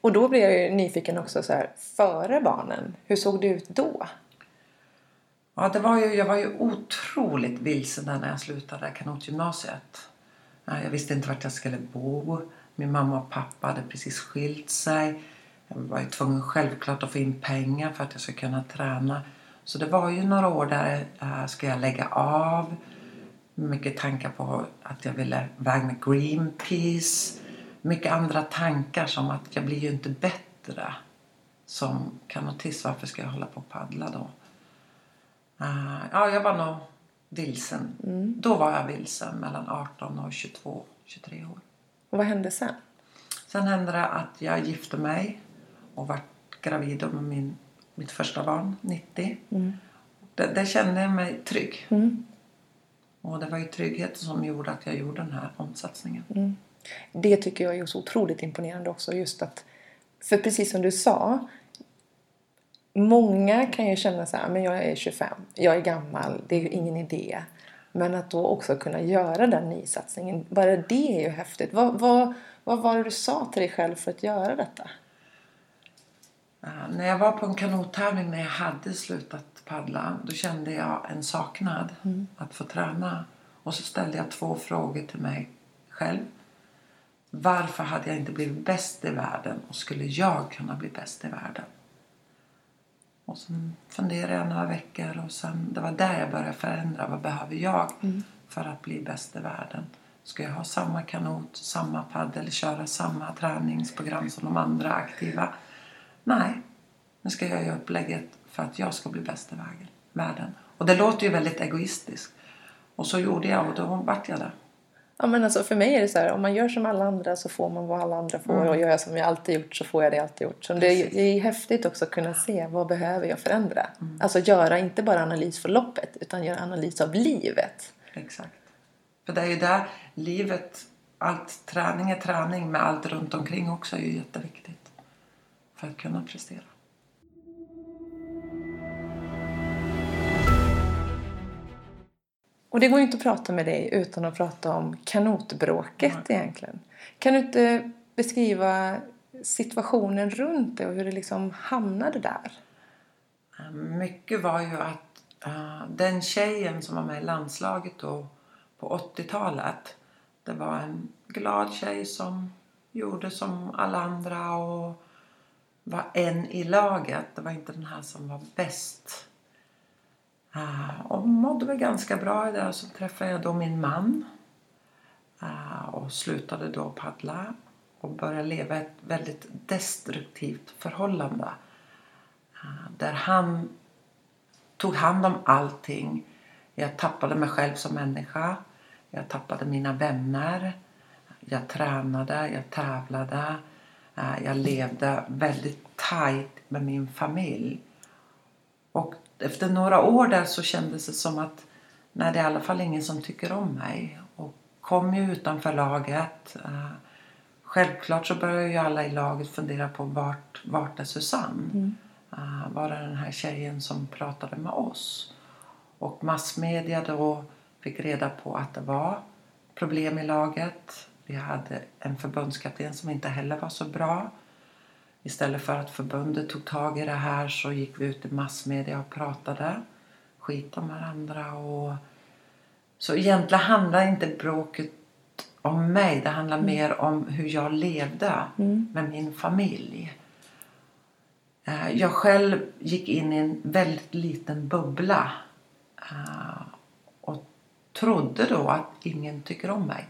Och då blir jag ju nyfiken också så här, före barnen. Hur såg det ut då? Ja, det var ju, jag var ju otroligt vilsen där när jag slutade kanotgymnasiet. Jag visste inte vart jag skulle bo. Min mamma och pappa hade precis skilt sig. Jag var ju tvungen självklart att få in pengar för att jag skulle kunna träna. Så det var ju några år där äh, ska jag lägga av. Mycket tankar på att jag ville iväg med Greenpeace. Mycket andra tankar som att jag blir ju inte bättre som kanotist. Varför ska jag hålla på och paddla då? Uh, ja, jag var nog vilsen. Då var jag vilsen mellan 18 och 22, 23 år. Och vad hände sen? Sen hände det att jag gifte mig och var gravid med min, mitt första barn 90. Det, det kände jag mig trygg. Och det var ju tryggheten som gjorde att jag gjorde den här omsatsningen. Det tycker jag är så otroligt imponerande också. Just att, för precis som du sa. Många kan ju känna så här, men jag är 25, jag är gammal, det är ju ingen idé. Men att då också kunna göra den nysatsningen, bara det är ju häftigt. Vad, vad, vad var det du sa till dig själv för att göra detta? När jag var på en kanottävling när jag hade slutat paddla då kände jag en saknad att få träna. Och så ställde jag två frågor till mig själv. Varför hade jag inte blivit bäst i världen och skulle jag kunna bli bäst i världen? Och sen funderade jag några veckor och sen, det var där jag började förändra. Vad behöver jag för att bli bäst i världen? Ska jag ha samma kanot, samma paddel, köra samma träningsprogram som de andra aktiva? Nej, nu ska jag göra upplägget för att jag ska bli bäst i världen. Och det låter ju väldigt egoistiskt. Och så gjorde jag och då vart jag det. Ja, men alltså för mig är det så här, om man gör som alla andra så får man vad alla andra får. Och gör jag som jag alltid gjort så får jag det jag alltid gjort. Så det, är, det är häftigt också att kunna se vad behöver jag förändra. Alltså göra inte bara analys för loppet utan göra analys av livet. Exakt. För det är ju där livet, allt träning är träning med allt runt omkring också är ju jätteviktigt. För att kunna prestera. Och det går ju inte att prata med dig utan att prata om kanotbråket egentligen. Kan du inte beskriva situationen runt det och hur det liksom hamnade där? Mycket var ju att eh, den tjejen som var med i landslaget då på 80-talet. Det var en glad tjej som gjorde som alla andra och var en i laget. Det var inte den här som var bäst. Eh, och mådde väl ganska bra i det. Så träffade jag då min man. Eh, och slutade då paddla. Och började leva ett väldigt destruktivt förhållande. Eh, där han tog hand om allting. Jag tappade mig själv som människa. Jag tappade mina vänner. Jag tränade, jag tävlade. Jag levde väldigt tajt med min familj. Och efter några år där så kändes det som att nej, det är i alla fall ingen som tycker om mig. Och kom ju utanför laget. Eh, Självklart så började ju alla i laget fundera på vart, vart är Susanne? Uh, var är den här tjejen som pratade med oss? Och massmedia då fick reda på att det var problem i laget. Vi hade en förbundskapten som inte heller var så bra. Istället för att förbundet tog tag i det här så gick vi ut i massmedia och pratade skit om varandra. Och... Så egentligen handlar inte bråket om mig. Det handlar mer om hur jag levde med min familj. Eh, Jag själv gick in i en väldigt liten bubbla eh, och trodde då att ingen tycker om mig.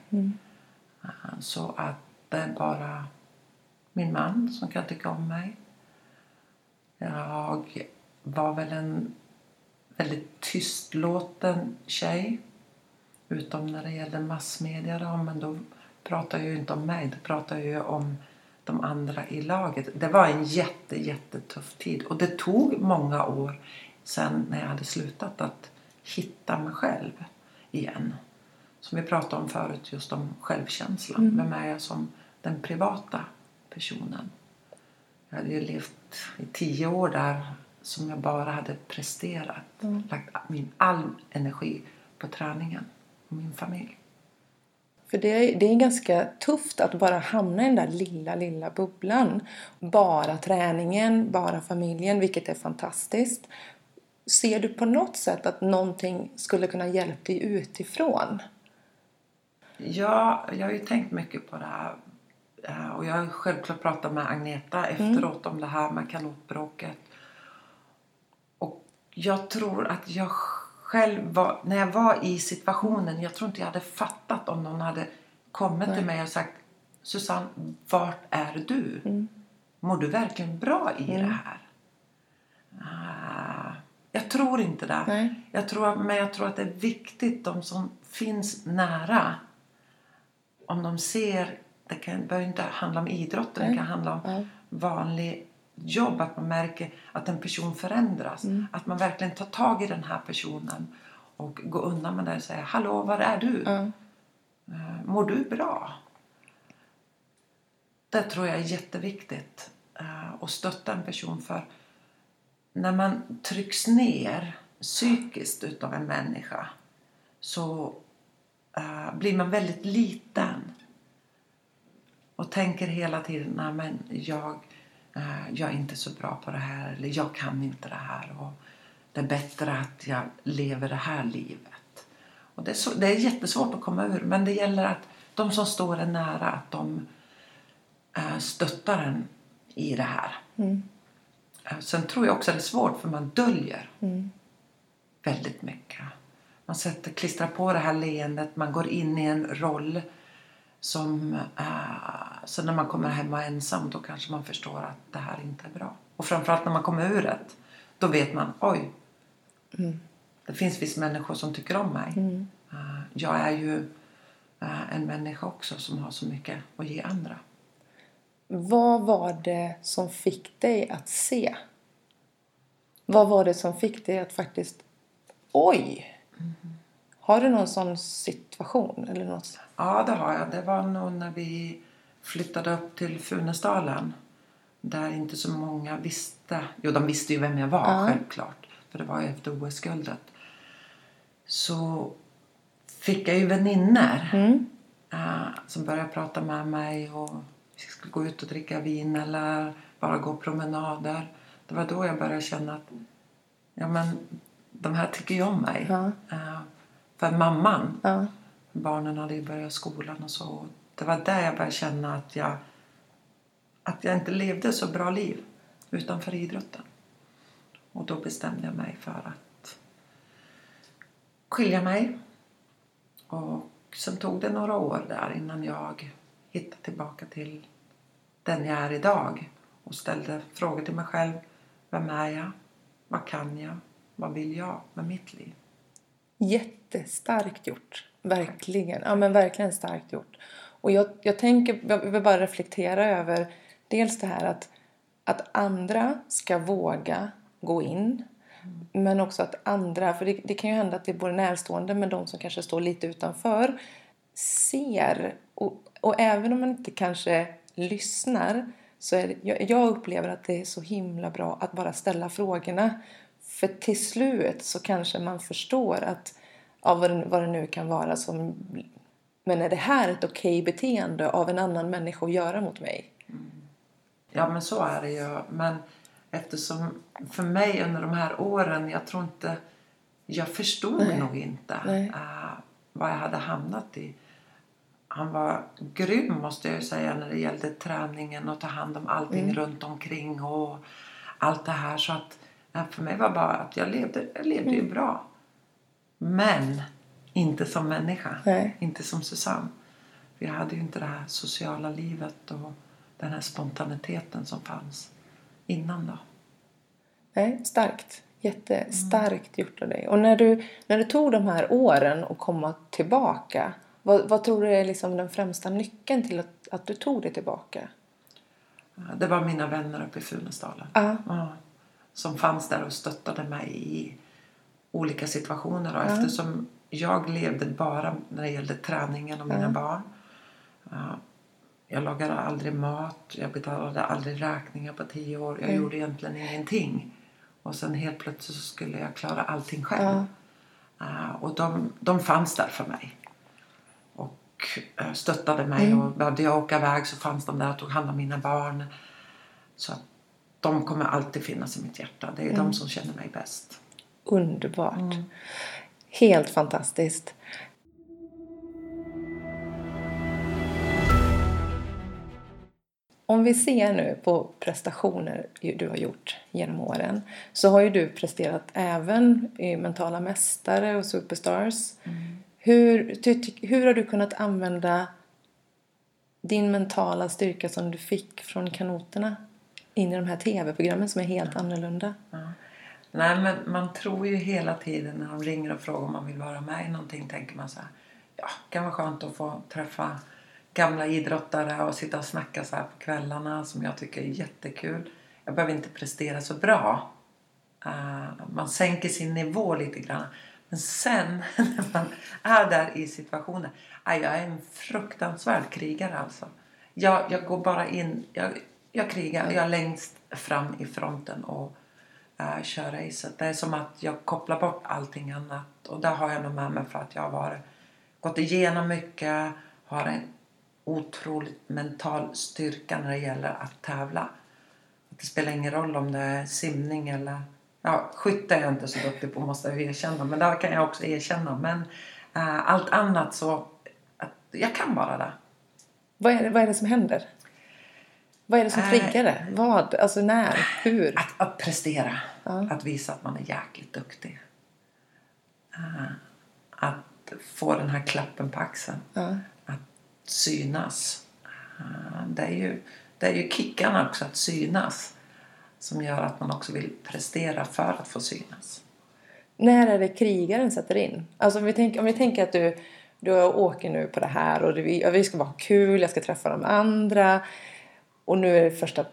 Eh, Så att det bara min man som kan tycka om mig. Jag var väl en väldigt tystlåten tjej. Utom när det gällde massmedia då, men då pratar jag ju inte om mig. Då pratar jag ju om de andra i laget. Det var en jätte, jättetuff tid. Och det tog många år sen när jag hade slutat att hitta mig själv igen. Som vi pratade om förut, just om självkänslan. Vem är jag som den privata personen? Jag hade ju levt i tio år där som jag bara hade presterat. Lagt min all energi på träningen och min familj. För det är, det är ganska tufft att bara hamna i den där lilla, lilla bubblan. Bara träningen, bara familjen, vilket är fantastiskt. ser du på något sätt att någonting skulle kunna hjälpa dig utifrån? Ja, jag har ju tänkt mycket på det här. Eh, Och jag har självklart pratat med Agneta efteråt om det här med kanotbråket. Och jag tror att jag själv var, när jag var i situationen, jag tror inte jag hade fattat om någon hade kommit till mig och sagt Susanne, vart är du? Mår du verkligen bra i det här? Ah, jag tror inte det. Nej. Jag tror, men jag tror att det är viktigt, de som finns nära, om de ser, det kan, behöver inte handla om idrotten, det Nej. kan handla om Ja. vanlig jobb, att man märker att en person förändras. Mm. Att man verkligen tar tag i den här personen och går undan med det och säger Hallå, var är du? Eh, Mår du bra? Det tror jag är jätteviktigt. eh, Att stötta en person för när man trycks ner psykiskt utav en människa så eh, blir man väldigt liten. Och tänker hela tiden, nej men jag, eh, jag är inte så bra på det här eller jag kan inte det här. Och det är bättre att jag lever det här livet. Och det, är så, det är jättesvårt att komma ur men det gäller att de som står en nära att de eh, stöttar en i det här. Eh, Sen tror jag också att det är svårt för man döljer väldigt mycket. Man sätter, klistrar på det här leendet, man går in i en roll som... Uh, så när man kommer hemma ensam då kanske man förstår att det här inte är bra. Och framförallt när man kommer ur det, då vet man oj, det finns visst människor som tycker om mig. Eh, jag är ju eh, en människa också som har så mycket att ge andra. Vad var det som fick dig att se? Vad var det som fick dig att faktiskt... Oj! Har du någon sån situation? Eller något? Ja, det har jag. Det var nog när vi flyttade upp till Funäsdalen. Där inte så många visste. Jo, de visste ju vem jag var Ja. självklart. För det var ju efter OS-guldet. Så fick jag ju vänner eh, som började prata med mig och vi skulle gå ut och dricka vin eller bara gå promenader. Det var då jag började känna att ja, men, de här tycker ju om mig. Ja. Eh, för mamman Ja. barnen hade ju börjat skolan och så. Det var där jag började känna att jag, att jag inte levde så bra liv utanför idrotten. Och då bestämde jag mig för att skilja mig. Och sen tog det några år där innan jag hittade tillbaka till den jag är idag. Och ställde frågor till mig själv. Vem är jag? Vad kan jag? Vad vill jag med mitt liv? Jättestarkt gjort. Verkligen. Ja, men verkligen starkt gjort. Och jag, jag tänker, jag vill bara reflektera över dels det här att, att andra ska våga gå in. Men också att andra, för det, det kan ju hända att det är både närstående men de som kanske står lite utanför ser. Och, och även om man inte kanske lyssnar så är det, jag, jag upplever att det är så himla bra att bara ställa frågorna. För till slut så kanske man förstår att ja, vad, det, vad det nu kan vara som... Men är det här ett okej beteende av en annan människa att göra mot mig? Ja, men så är det ju. Men eftersom för mig under de här åren, jag tror inte... Jag förstod Nej. nog inte eh, vad jag hade hamnat i. Han var grym måste jag säga när det gällde träningen och ta hand om allting Mm. runt omkring och allt det här. Så att eh, för mig var bara att jag levde, jag levde ju bra. Men inte som människa. Nej. Inte som Susanne. För jag hade ju inte det här sociala livet och den här spontaniteten som fanns innan då. Nej, starkt. Jättestarkt gjort av dig. Och när du, när du tog de här åren och komma tillbaka, vad, vad tror du är liksom den främsta nyckeln till att, att du tog dig tillbaka? Det var mina vänner uppe i Funäsdalen. Ja. Ja, som fanns där och stöttade mig i olika situationer. Och Eftersom jag levde bara när det gällde träningen och mina barn. Ja, jag lagade aldrig mat, jag betalade aldrig räkningar på tio år. Jag gjorde egentligen ingenting. Och sen helt plötsligt så skulle jag klara allting själv. Ja, och de, de fanns där för mig. Och eh, stöttade mig. Och behövde jag åka iväg så fanns de där och tog hand om mina barn. Så att de kommer alltid finnas i mitt hjärta. Det är de som känner mig bäst. Underbart. Mm. Helt fantastiskt. Om vi ser nu på prestationer du har gjort genom åren så har ju du presterat även i Mentala Mästare och Superstars. Mm. Hur, hur har du kunnat använda din mentala styrka som du fick från kanoterna in i de här tv-programmen som är helt ja. annorlunda? Ja. Nej, men man tror ju hela tiden när de ringer och frågar om man vill vara med i någonting tänker man så här, ja, det kan vara skönt att få träffa gamla idrottare och sitta och snacka så här på kvällarna som jag tycker är jättekul. Jag behöver inte prestera så bra. Uh, man sänker sin nivå lite grann. Men sen [LAUGHS] när man är där i situationen. Uh, jag är en fruktansvärd krigare alltså. Jag, jag går bara in. Jag, jag krigar. Jag är längst fram i fronten och Eh, köra kör racet. Det är som att jag kopplar bort allting annat. Och det har jag nog med mig för att jag har varit, gått igenom mycket. Har en otroligt mental styrka när det gäller att tävla. Det spelar ingen roll om det är simning eller... Ja, skytte är jag inte så duktig på måste jag erkänna. Men det kan jag också erkänna. Men äh, allt annat så... Att jag kan bara det. Vad är det, vad är det som händer? Vad är det som äh, triggar det? Vad? Alltså när? Hur? Att, att prestera. Ja. Att visa att man är jäkligt duktig. Äh, att få den här klappen på axeln. Ja synas. Eh, det är ju, det är ju kickarna också att synas som gör att man också vill prestera för att få synas. När är det krigaren sätter in? Alltså om vi, tänk, om vi tänker att du, du åker nu på det här och det, vi ska vara kul, jag ska träffa de andra och nu är det första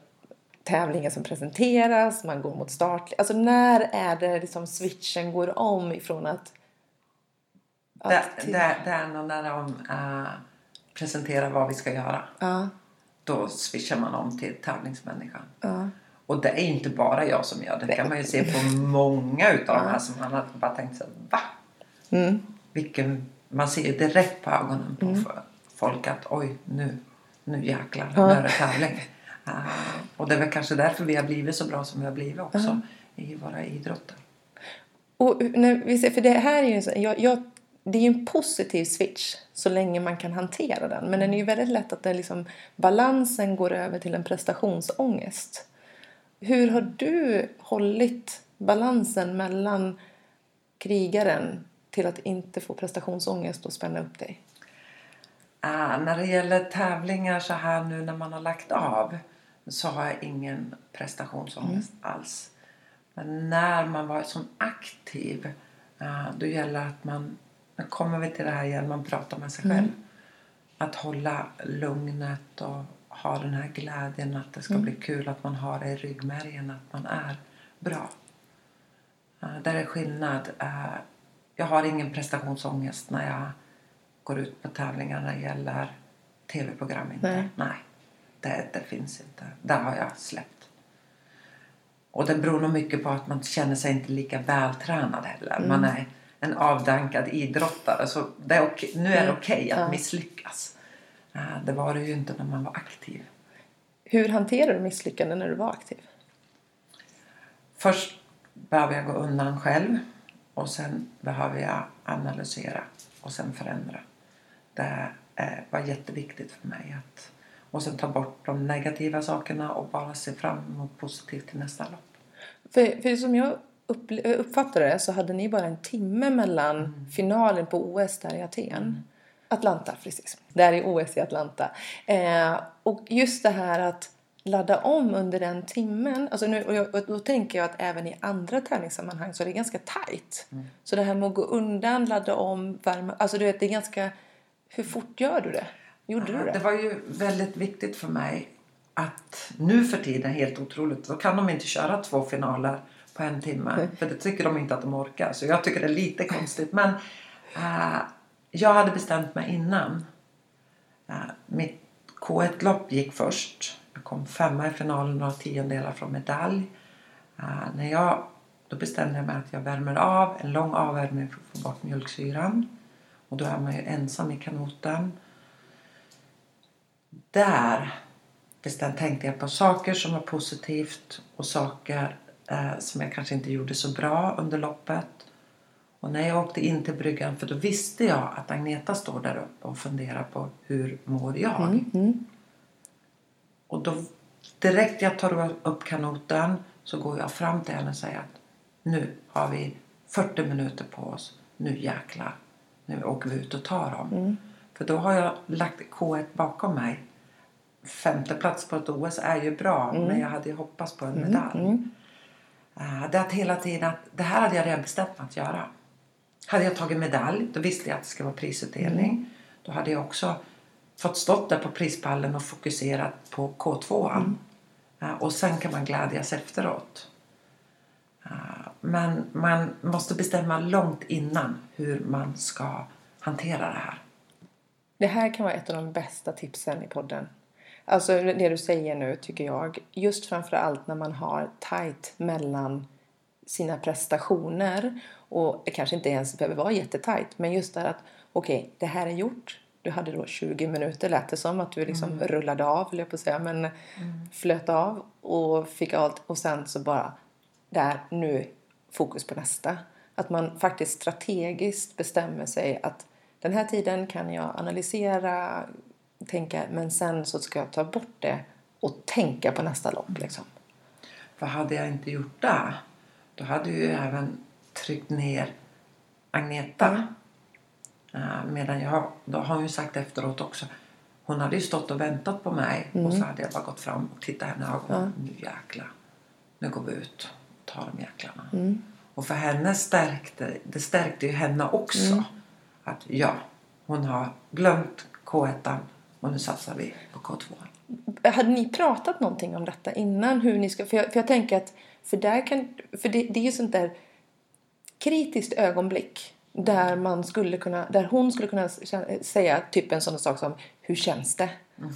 tävlingen som presenteras, man går mot start. Alltså när är det liksom switchen går om ifrån att... att det, till... när de uh, presentera vad vi ska göra. Ja. Då swishar man om till tävlingsmänniskan. Ja. Och det är inte bara jag som gör det. Det kan man ju se på många utav ja. de här som man har bara tänkt sig va? Mm. Vilken, man ser ju direkt på ögonen på mm. folk att oj nu, nu jäklar, nu är det tävling. Uh, och det är väl kanske därför vi har blivit så bra som vi har blivit också uh i våra idrotter. Och när vi ser, för det här är ju så, jag, jag det är ju en positiv switch så länge man kan hantera den. Men den är ju väldigt lätt att den liksom, balansen går över till en prestationsångest. Hur har du hållit balansen mellan krigaren till att inte få prestationsångest och spänna upp dig? Ah, när det gäller tävlingar så här nu när man har lagt av så har jag ingen prestationsångest mm. alls. Men när man var som aktiv ah, då gäller att man nu kommer vi till det här igen, man pratar med sig själv. Mm. Att hålla lugnet och ha den här glädjen att det ska mm. bli kul, att man har det i ryggmärgen, att man är bra. Uh, där är skillnad. Jag har ingen prestationsångest när jag går ut på tävlingar när det gäller tv-program. Inte. Nej. Nej, det, det finns inte. Där har jag släppt. Och det beror nog mycket på att man känner sig inte lika vältränad heller. Mm. Man är en avdankad idrottare. Så det är okej, nu är det mm. okej okay att misslyckas. Eh, det var det ju inte när man var aktiv. Hur hanterar du misslyckanden när du var aktiv? Först behöver jag gå undan själv och sen behöver jag analysera och sen förändra. Det var jätteviktigt för mig att och sen ta bort de negativa sakerna och bara se fram emot positivt till nästa lopp. För, för som jag uppfattade det så hade ni bara en timme mellan mm. finalen på OS där i Aten. Mm. Atlanta, precis. Där i OS i Atlanta. Eh, och just det här att ladda om under den timmen. Alltså nu, och, jag, och då tänker jag att även i andra tävlingssammanhang så är det ganska tajt. Mm. Så det här med att gå undan, ladda om, värma. Alltså du vet, det är ganska... Hur fort gör du det? Gjorde ja, du det? Det var ju väldigt viktigt för mig att nu för tiden, helt otroligt, då kan de inte köra två finaler på en timme. För det tycker de inte att de orkar. Så jag tycker det är lite konstigt. Men uh, jag hade bestämt mig innan. Uh, mitt K1-lopp gick först. Jag kom femma i finalen och tiondelar från medalj. Uh, när jag, då bestämde jag mig att jag värmer av. En lång avvärmning för att få bort mjölksyran. Och då är man ju ensam i kanoten. Där tänkte jag på saker som var positivt och saker eh, som jag kanske inte gjorde så bra under loppet. Och när jag åkte in till bryggan, för då visste jag att Agneta står där uppe och funderar på hur mår jag? Mm. Och då direkt jag tar upp kanoten så går jag fram till henne och säger att nu har vi 40 minuter på oss. Nu jäklar. Nu åker vi ut och tar dem. För då har jag lagt K1 bakom mig. Femte plats på ett OS är ju bra men jag hade ju hoppats på en medalj. Eh, det att hela tiden att det här hade jag redan bestämt mig att göra. Hade jag tagit medalj då visste jag att det skulle vara prisutdelning. Då hade jag också fått stått där på prispallen och fokuserat på K2. Eh, Och sen kan man glädjas efteråt. Men man måste bestämma långt innan hur man ska hantera det här. Det här kan vara ett av de bästa tipsen i podden. Alltså det du säger nu tycker jag. Just framförallt när man har tight mellan sina prestationer. Och det kanske inte ens behöver vara jättetajt. Men just det att okej, det här är gjort. Du hade då 20 minuter lät det som att du liksom rullade av, höll jag på säga. Men flöt av och fick allt. Och sen så bara där, nu fokus på nästa. Att man faktiskt strategiskt bestämmer sig att den här tiden kan jag analysera, tänka, men sen så ska jag ta bort det och tänka på nästa lopp. Liksom. För hade jag inte gjort det då hade ju även tryckt ner Agneta. Eh, medan jag, då har hon ju sagt efteråt också. Hon hade ju stått och väntat på mig och så hade jag bara gått fram och tittat henne i ögonen. Nu jäklar. Nu går vi ut tar de jäklarna. Och för henne stärkte det stärkte ju henne också. Att ja, hon har glömt K1 och nu satsar vi på K2. Hade ni pratat någonting om detta innan? Hur ni ska, för, jag, för jag tänker att för, där kan, för det, det är ju sånt där kritiskt ögonblick där man skulle kunna, där hon skulle kunna säga typ en sån sak som hur känns det?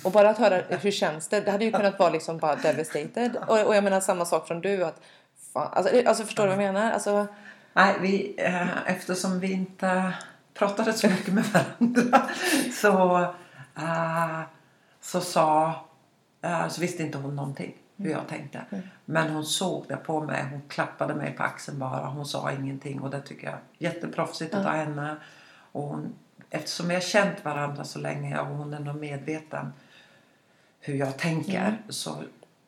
Och bara att höra hur känns det? Det hade ju kunnat vara liksom bara devastated. Och, och jag menar samma sak från du att fan, alltså, alltså förstår du vad jag menar? Alltså, Nej, vi, eh, eftersom vi inte pratade så mycket med varandra [LAUGHS] så, eh, så sa eh, så visste inte hon någonting hur jag tänkte. Men hon såg det på mig. Hon klappade mig på axeln bara. Hon sa ingenting och det tycker jag är jätteproffsigt av henne. Och hon, eftersom vi har känt varandra så länge och hon är nog medveten hur jag tänker så,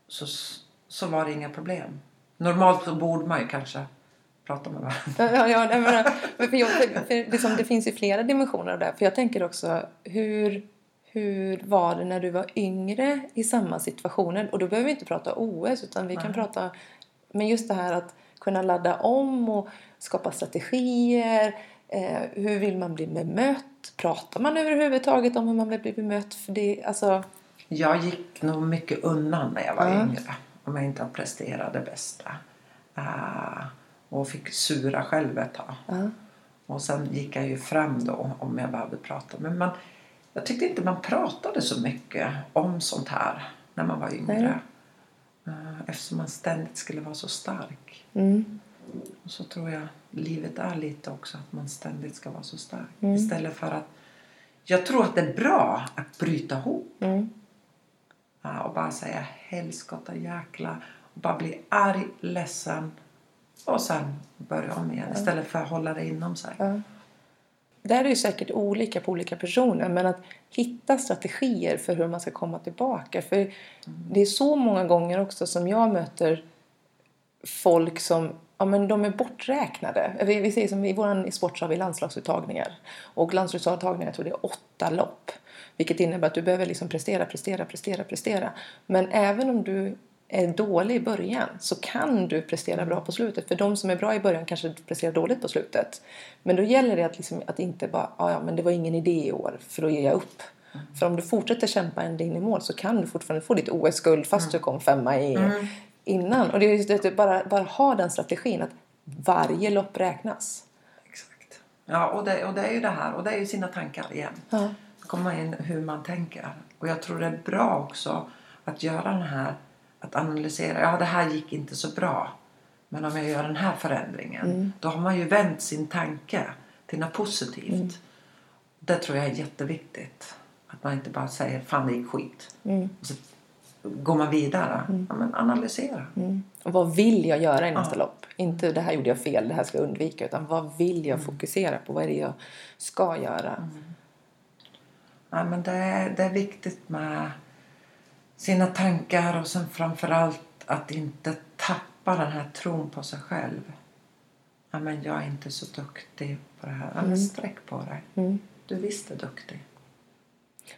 så, så var det inga problem. Normalt så borde man ju kanske prata med varandra. Ja, ja, men, för jag, för liksom, det finns ju flera dimensioner av det. För jag tänker också, hur, hur var det när du var yngre i samma situationer? Och då behöver vi inte prata OS, utan vi kan Nej. prata... Men just det här att kunna ladda om och skapa strategier. Eh, hur vill man bli bemött? Pratar man överhuvudtaget om hur man vill bli bemött? För det, alltså, Jag gick nog mycket undan när jag var Ja. yngre. Om jag inte presterade det bästa. Ah, och fick sura själv ett tag. ja. Och sen gick jag ju fram då om jag behövde prata. Men man, jag tyckte inte man pratade så mycket om sånt här när man var yngre. Ah, eftersom man ständigt skulle vara så stark. Mm. Och så tror jag livet är lite också att man ständigt ska vara så stark. Mm. Istället för att... Jag tror att det är bra att bryta ihop. Mm. Ja, och bara säga helskotta jäkla och bara bli arg, ledsen och sen börja om igen istället för att hålla det inom sig. Ja. Där är ju säkert olika på olika personer men att hitta strategier för hur man ska komma tillbaka. För det är så många gånger också som jag möter folk som ja, men de är borträknade. Vi, vi säger som i vår sport så har vi landslagsuttagningar. Och landslagsuttagningar, jag tror det är åtta lopp. Vilket innebär att du behöver liksom prestera, prestera, prestera, prestera. Men även om du är dålig i början så kan du prestera bra på slutet. För de som är bra i början kanske presterar dåligt på slutet. Men då gäller det att, liksom, att inte bara, "Ah, ja men det var ingen idé i år för då ger jag upp. För om du fortsätter kämpa ända in i mål så kan du fortfarande få ditt OS-guld fast du kom femma i, innan. Och det är just det bara, bara ha den strategin att varje lopp räknas. Exakt. Ja, och det, och det är ju det här. Och det är ju sina tankar igen. Ja. Man in hur man tänker. Och jag tror det är bra också att göra den här, att analysera. Ja, det här gick inte så bra. Men om jag gör den här förändringen. Då har man ju vänt sin tanke till något positivt. Det tror jag är jätteviktigt. Att man inte bara säger fan det gick skit. Och så går man vidare. Ja, men analysera. Och vad vill jag göra i nästa Ja. lopp? Inte det här gjorde jag fel, det här ska jag undvika. Utan vad vill jag fokusera på? Vad är det jag ska göra? Ja, men det, är, det är viktigt med sina tankar och sen framförallt att inte tappa den här tron på sig själv. Ja, men jag är inte så duktig på det här. Ja, men sträck på dig. Mm. Du visst är duktig.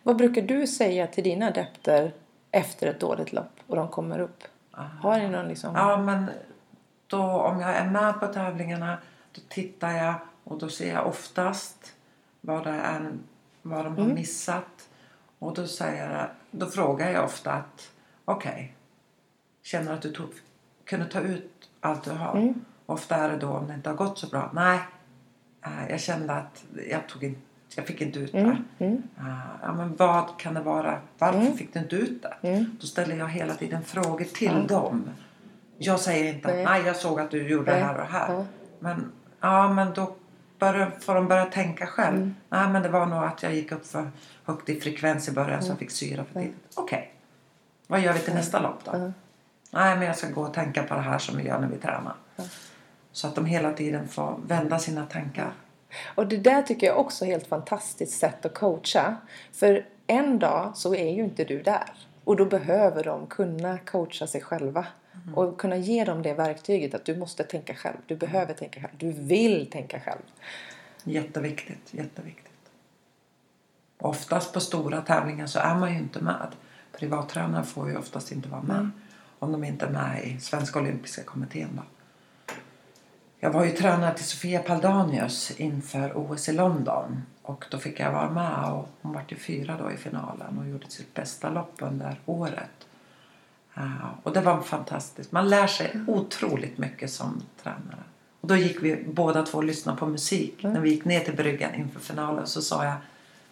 Vad brukar du säga till dina adepter efter ett dåligt lopp och de kommer upp? Har ni någon liksom... Ja, men då om jag är med på tävlingarna då tittar jag och då ser jag oftast vad, det är, vad de har missat. Och då, säger jag, då frågar jag ofta att okej, känner du att du tog, kunde ta ut allt du har? Ofta är det då om det inte har gått så bra. Nej, eh, jag kände att jag, tog jag fick inte ut det. Eh, Ja, men vad kan det vara? Varför fick du inte ut det? Då ställer jag hela tiden frågor till dem. Jag säger inte Nej. nej. jag såg att du gjorde Nej. det här och det här. Men, ja, men då börjar, får de börja tänka själv. Nej, men det var nog att jag gick upp för högt i frekvens i början så jag fick syra för tidigt. Okej, vad gör vi till nästa lopp då? Nej, men jag ska gå och tänka på det här som vi gör när vi tränar. Så att de hela tiden får vända sina tankar. Och det där tycker jag också är helt fantastiskt sätt att coacha. För en dag så är ju inte du där. Och då behöver de kunna coacha sig själva. Och kunna ge dem det verktyget att du måste tänka själv. Du behöver tänka själv. Du vill tänka själv. Jätteviktigt, jätteviktigt. Oftast på stora tävlingar så är man ju inte med. Privattränare får ju oftast inte vara med. Om de inte är med i Svenska Olympiska kommittén då. Jag var ju tränare till Sofia Paldanius inför OS i London. Och då fick jag vara med och hon var ju fyra då i finalen och gjorde sitt bästa lopp under året. Ja, och det var fantastiskt. Man lär sig otroligt mycket som tränare. Och då gick vi båda två och lyssnade på musik. När vi gick ner till bryggan inför finalen så sa jag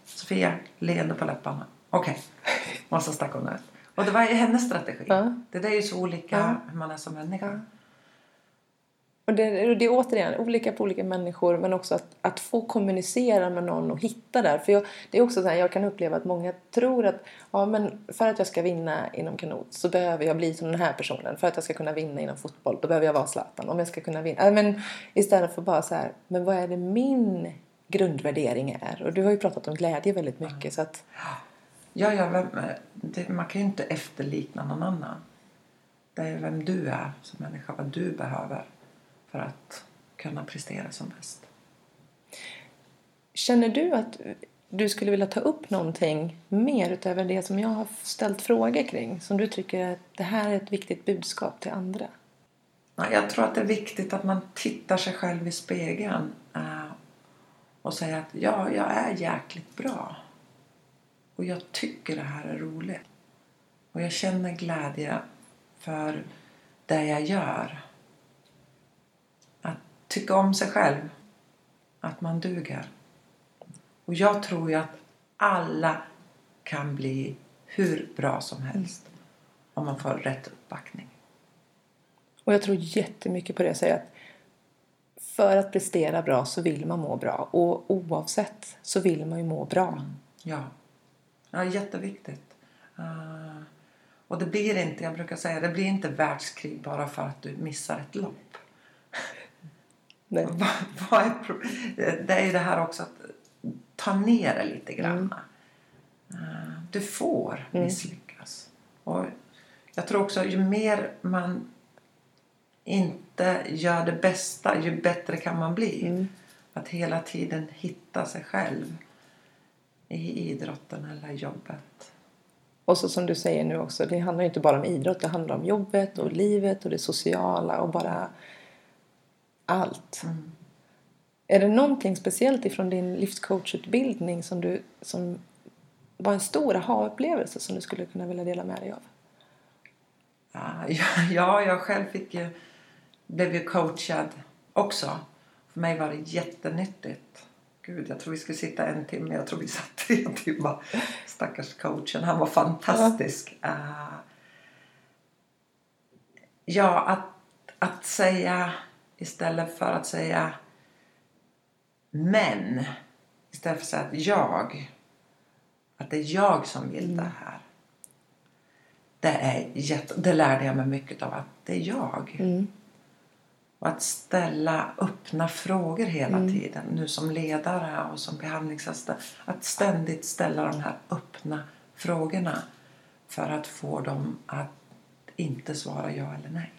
Sofia, leende på läpparna. Okej. [LAUGHS] Och så stack hon ut. Och det var hennes strategi. Det där är ju så olika hur man är som människa. Och det, och det är återigen olika på olika människor men också att, att få kommunicera med någon och hitta där. För jag, det är också så här, jag kan uppleva att många tror att ja, men för att jag ska vinna inom kanot så behöver jag bli som den här personen. För att jag ska kunna vinna inom fotboll då behöver jag vara Zlatan. Om jag ska kunna vinna. Äh, Men istället för bara så här, men vad är det min grundvärdering är? Och du har ju pratat om glädje väldigt mycket Mm. så att Ja, ja, vem, det, man kan ju inte efterlikna någon annan. Det är vem du är som människa, vad du behöver för att kunna prestera som bäst. Känner du att du skulle vilja ta upp någonting mer utöver det som jag har ställt frågor kring? Som du tycker att det här är ett viktigt budskap till andra? Ja, Jag tror att det är viktigt att man tittar sig själv i spegeln eh, och säger att ja, jag är jäkligt bra. Och jag tycker det här är roligt. Och jag känner glädje för det jag gör. Tycka om sig själv. Att man duger. Och jag tror ju att alla kan bli hur bra som helst om man får rätt uppbackning. Och jag tror jättemycket på det jag säger att för att prestera bra så vill man må bra. Och oavsett så vill man ju må bra. Ja, ja jätteviktigt. Uh, och det blir inte, jag brukar säga, det blir inte världskrig bara för att du missar ett lopp. Nej. [LAUGHS] Vad, vad är det är ju det här också att ta ner det lite grann. Uh, du får misslyckas. Och jag tror också ju mer man inte gör det bästa, ju bättre kan man bli. Att hela tiden hitta sig själv i idrotten eller jobbet. Och så som du säger nu också, det handlar inte bara om idrott. Det handlar om jobbet och livet och det sociala och bara allt. Är det någonting speciellt ifrån din livscoachutbildning som, du, som var en stor aha-upplevelse som du skulle kunna vilja dela med dig av? Ja, ja, jag själv fick ju, blev ju coachad också. För mig var det jättenyttigt. Gud, jag tror vi skulle sitta en timme. Jag tror vi satt tre timmar. Stackars coachen. Han var fantastisk. Uh, ja, att, att säga istället för att säga men. Istället för att säga att jag. Att det är jag som vill det här. det, är jätte, det lärde jag mig mycket av att det är jag. Mm. Och att ställa öppna frågor hela tiden. Nu som ledare och som behandlingsassistent. Att ständigt ställa de här öppna frågorna. För att få dem att inte svara ja eller nej.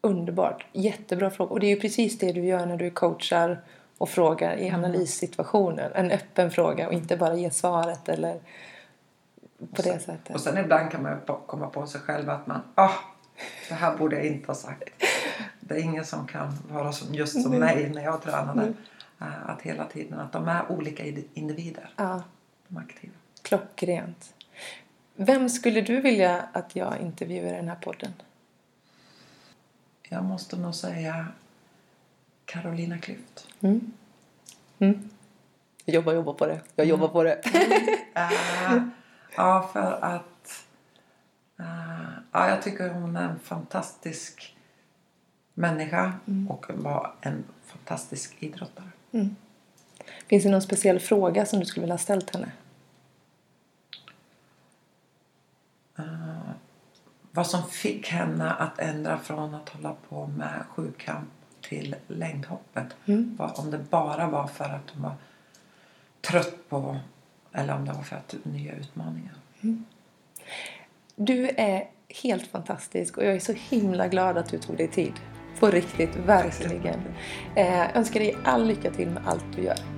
Underbart. Jättebra fråga. Och det är ju precis det du gör när du coachar och frågar i analyssituationen. En öppen fråga och inte bara ge svaret eller på det sättet. Och sen ibland kan man komma på sig själv att man ah, det här borde jag inte ha sagt. Det är ingen som kan vara som, just som mig när jag tränade. Eh, Att hela tiden att de är olika indi- individer. Ja, De är aktiva. klockrent. Vem skulle du vilja att jag intervjuar i den här podden? Jag måste nog säga Carolina Klüft. Mm. Jag jobbar, jobbar på det. Jag jobbar på det. [LAUGHS] Eh, ja, för att eh, ja, jag tycker hon är en fantastisk människa och var en fantastisk idrottare. Finns det någon speciell fråga som du skulle vilja ha ställt henne? Vad som fick henne att ändra från att hålla på med sjukamp till längdhoppet. Var, om det bara var för att hon var trött på eller om det var för att nya utmaningar. Du är helt fantastisk och jag är så himla glad att du tog dig tid. På riktigt, verkligen. Eh, önskar dig all lycka till med allt du gör.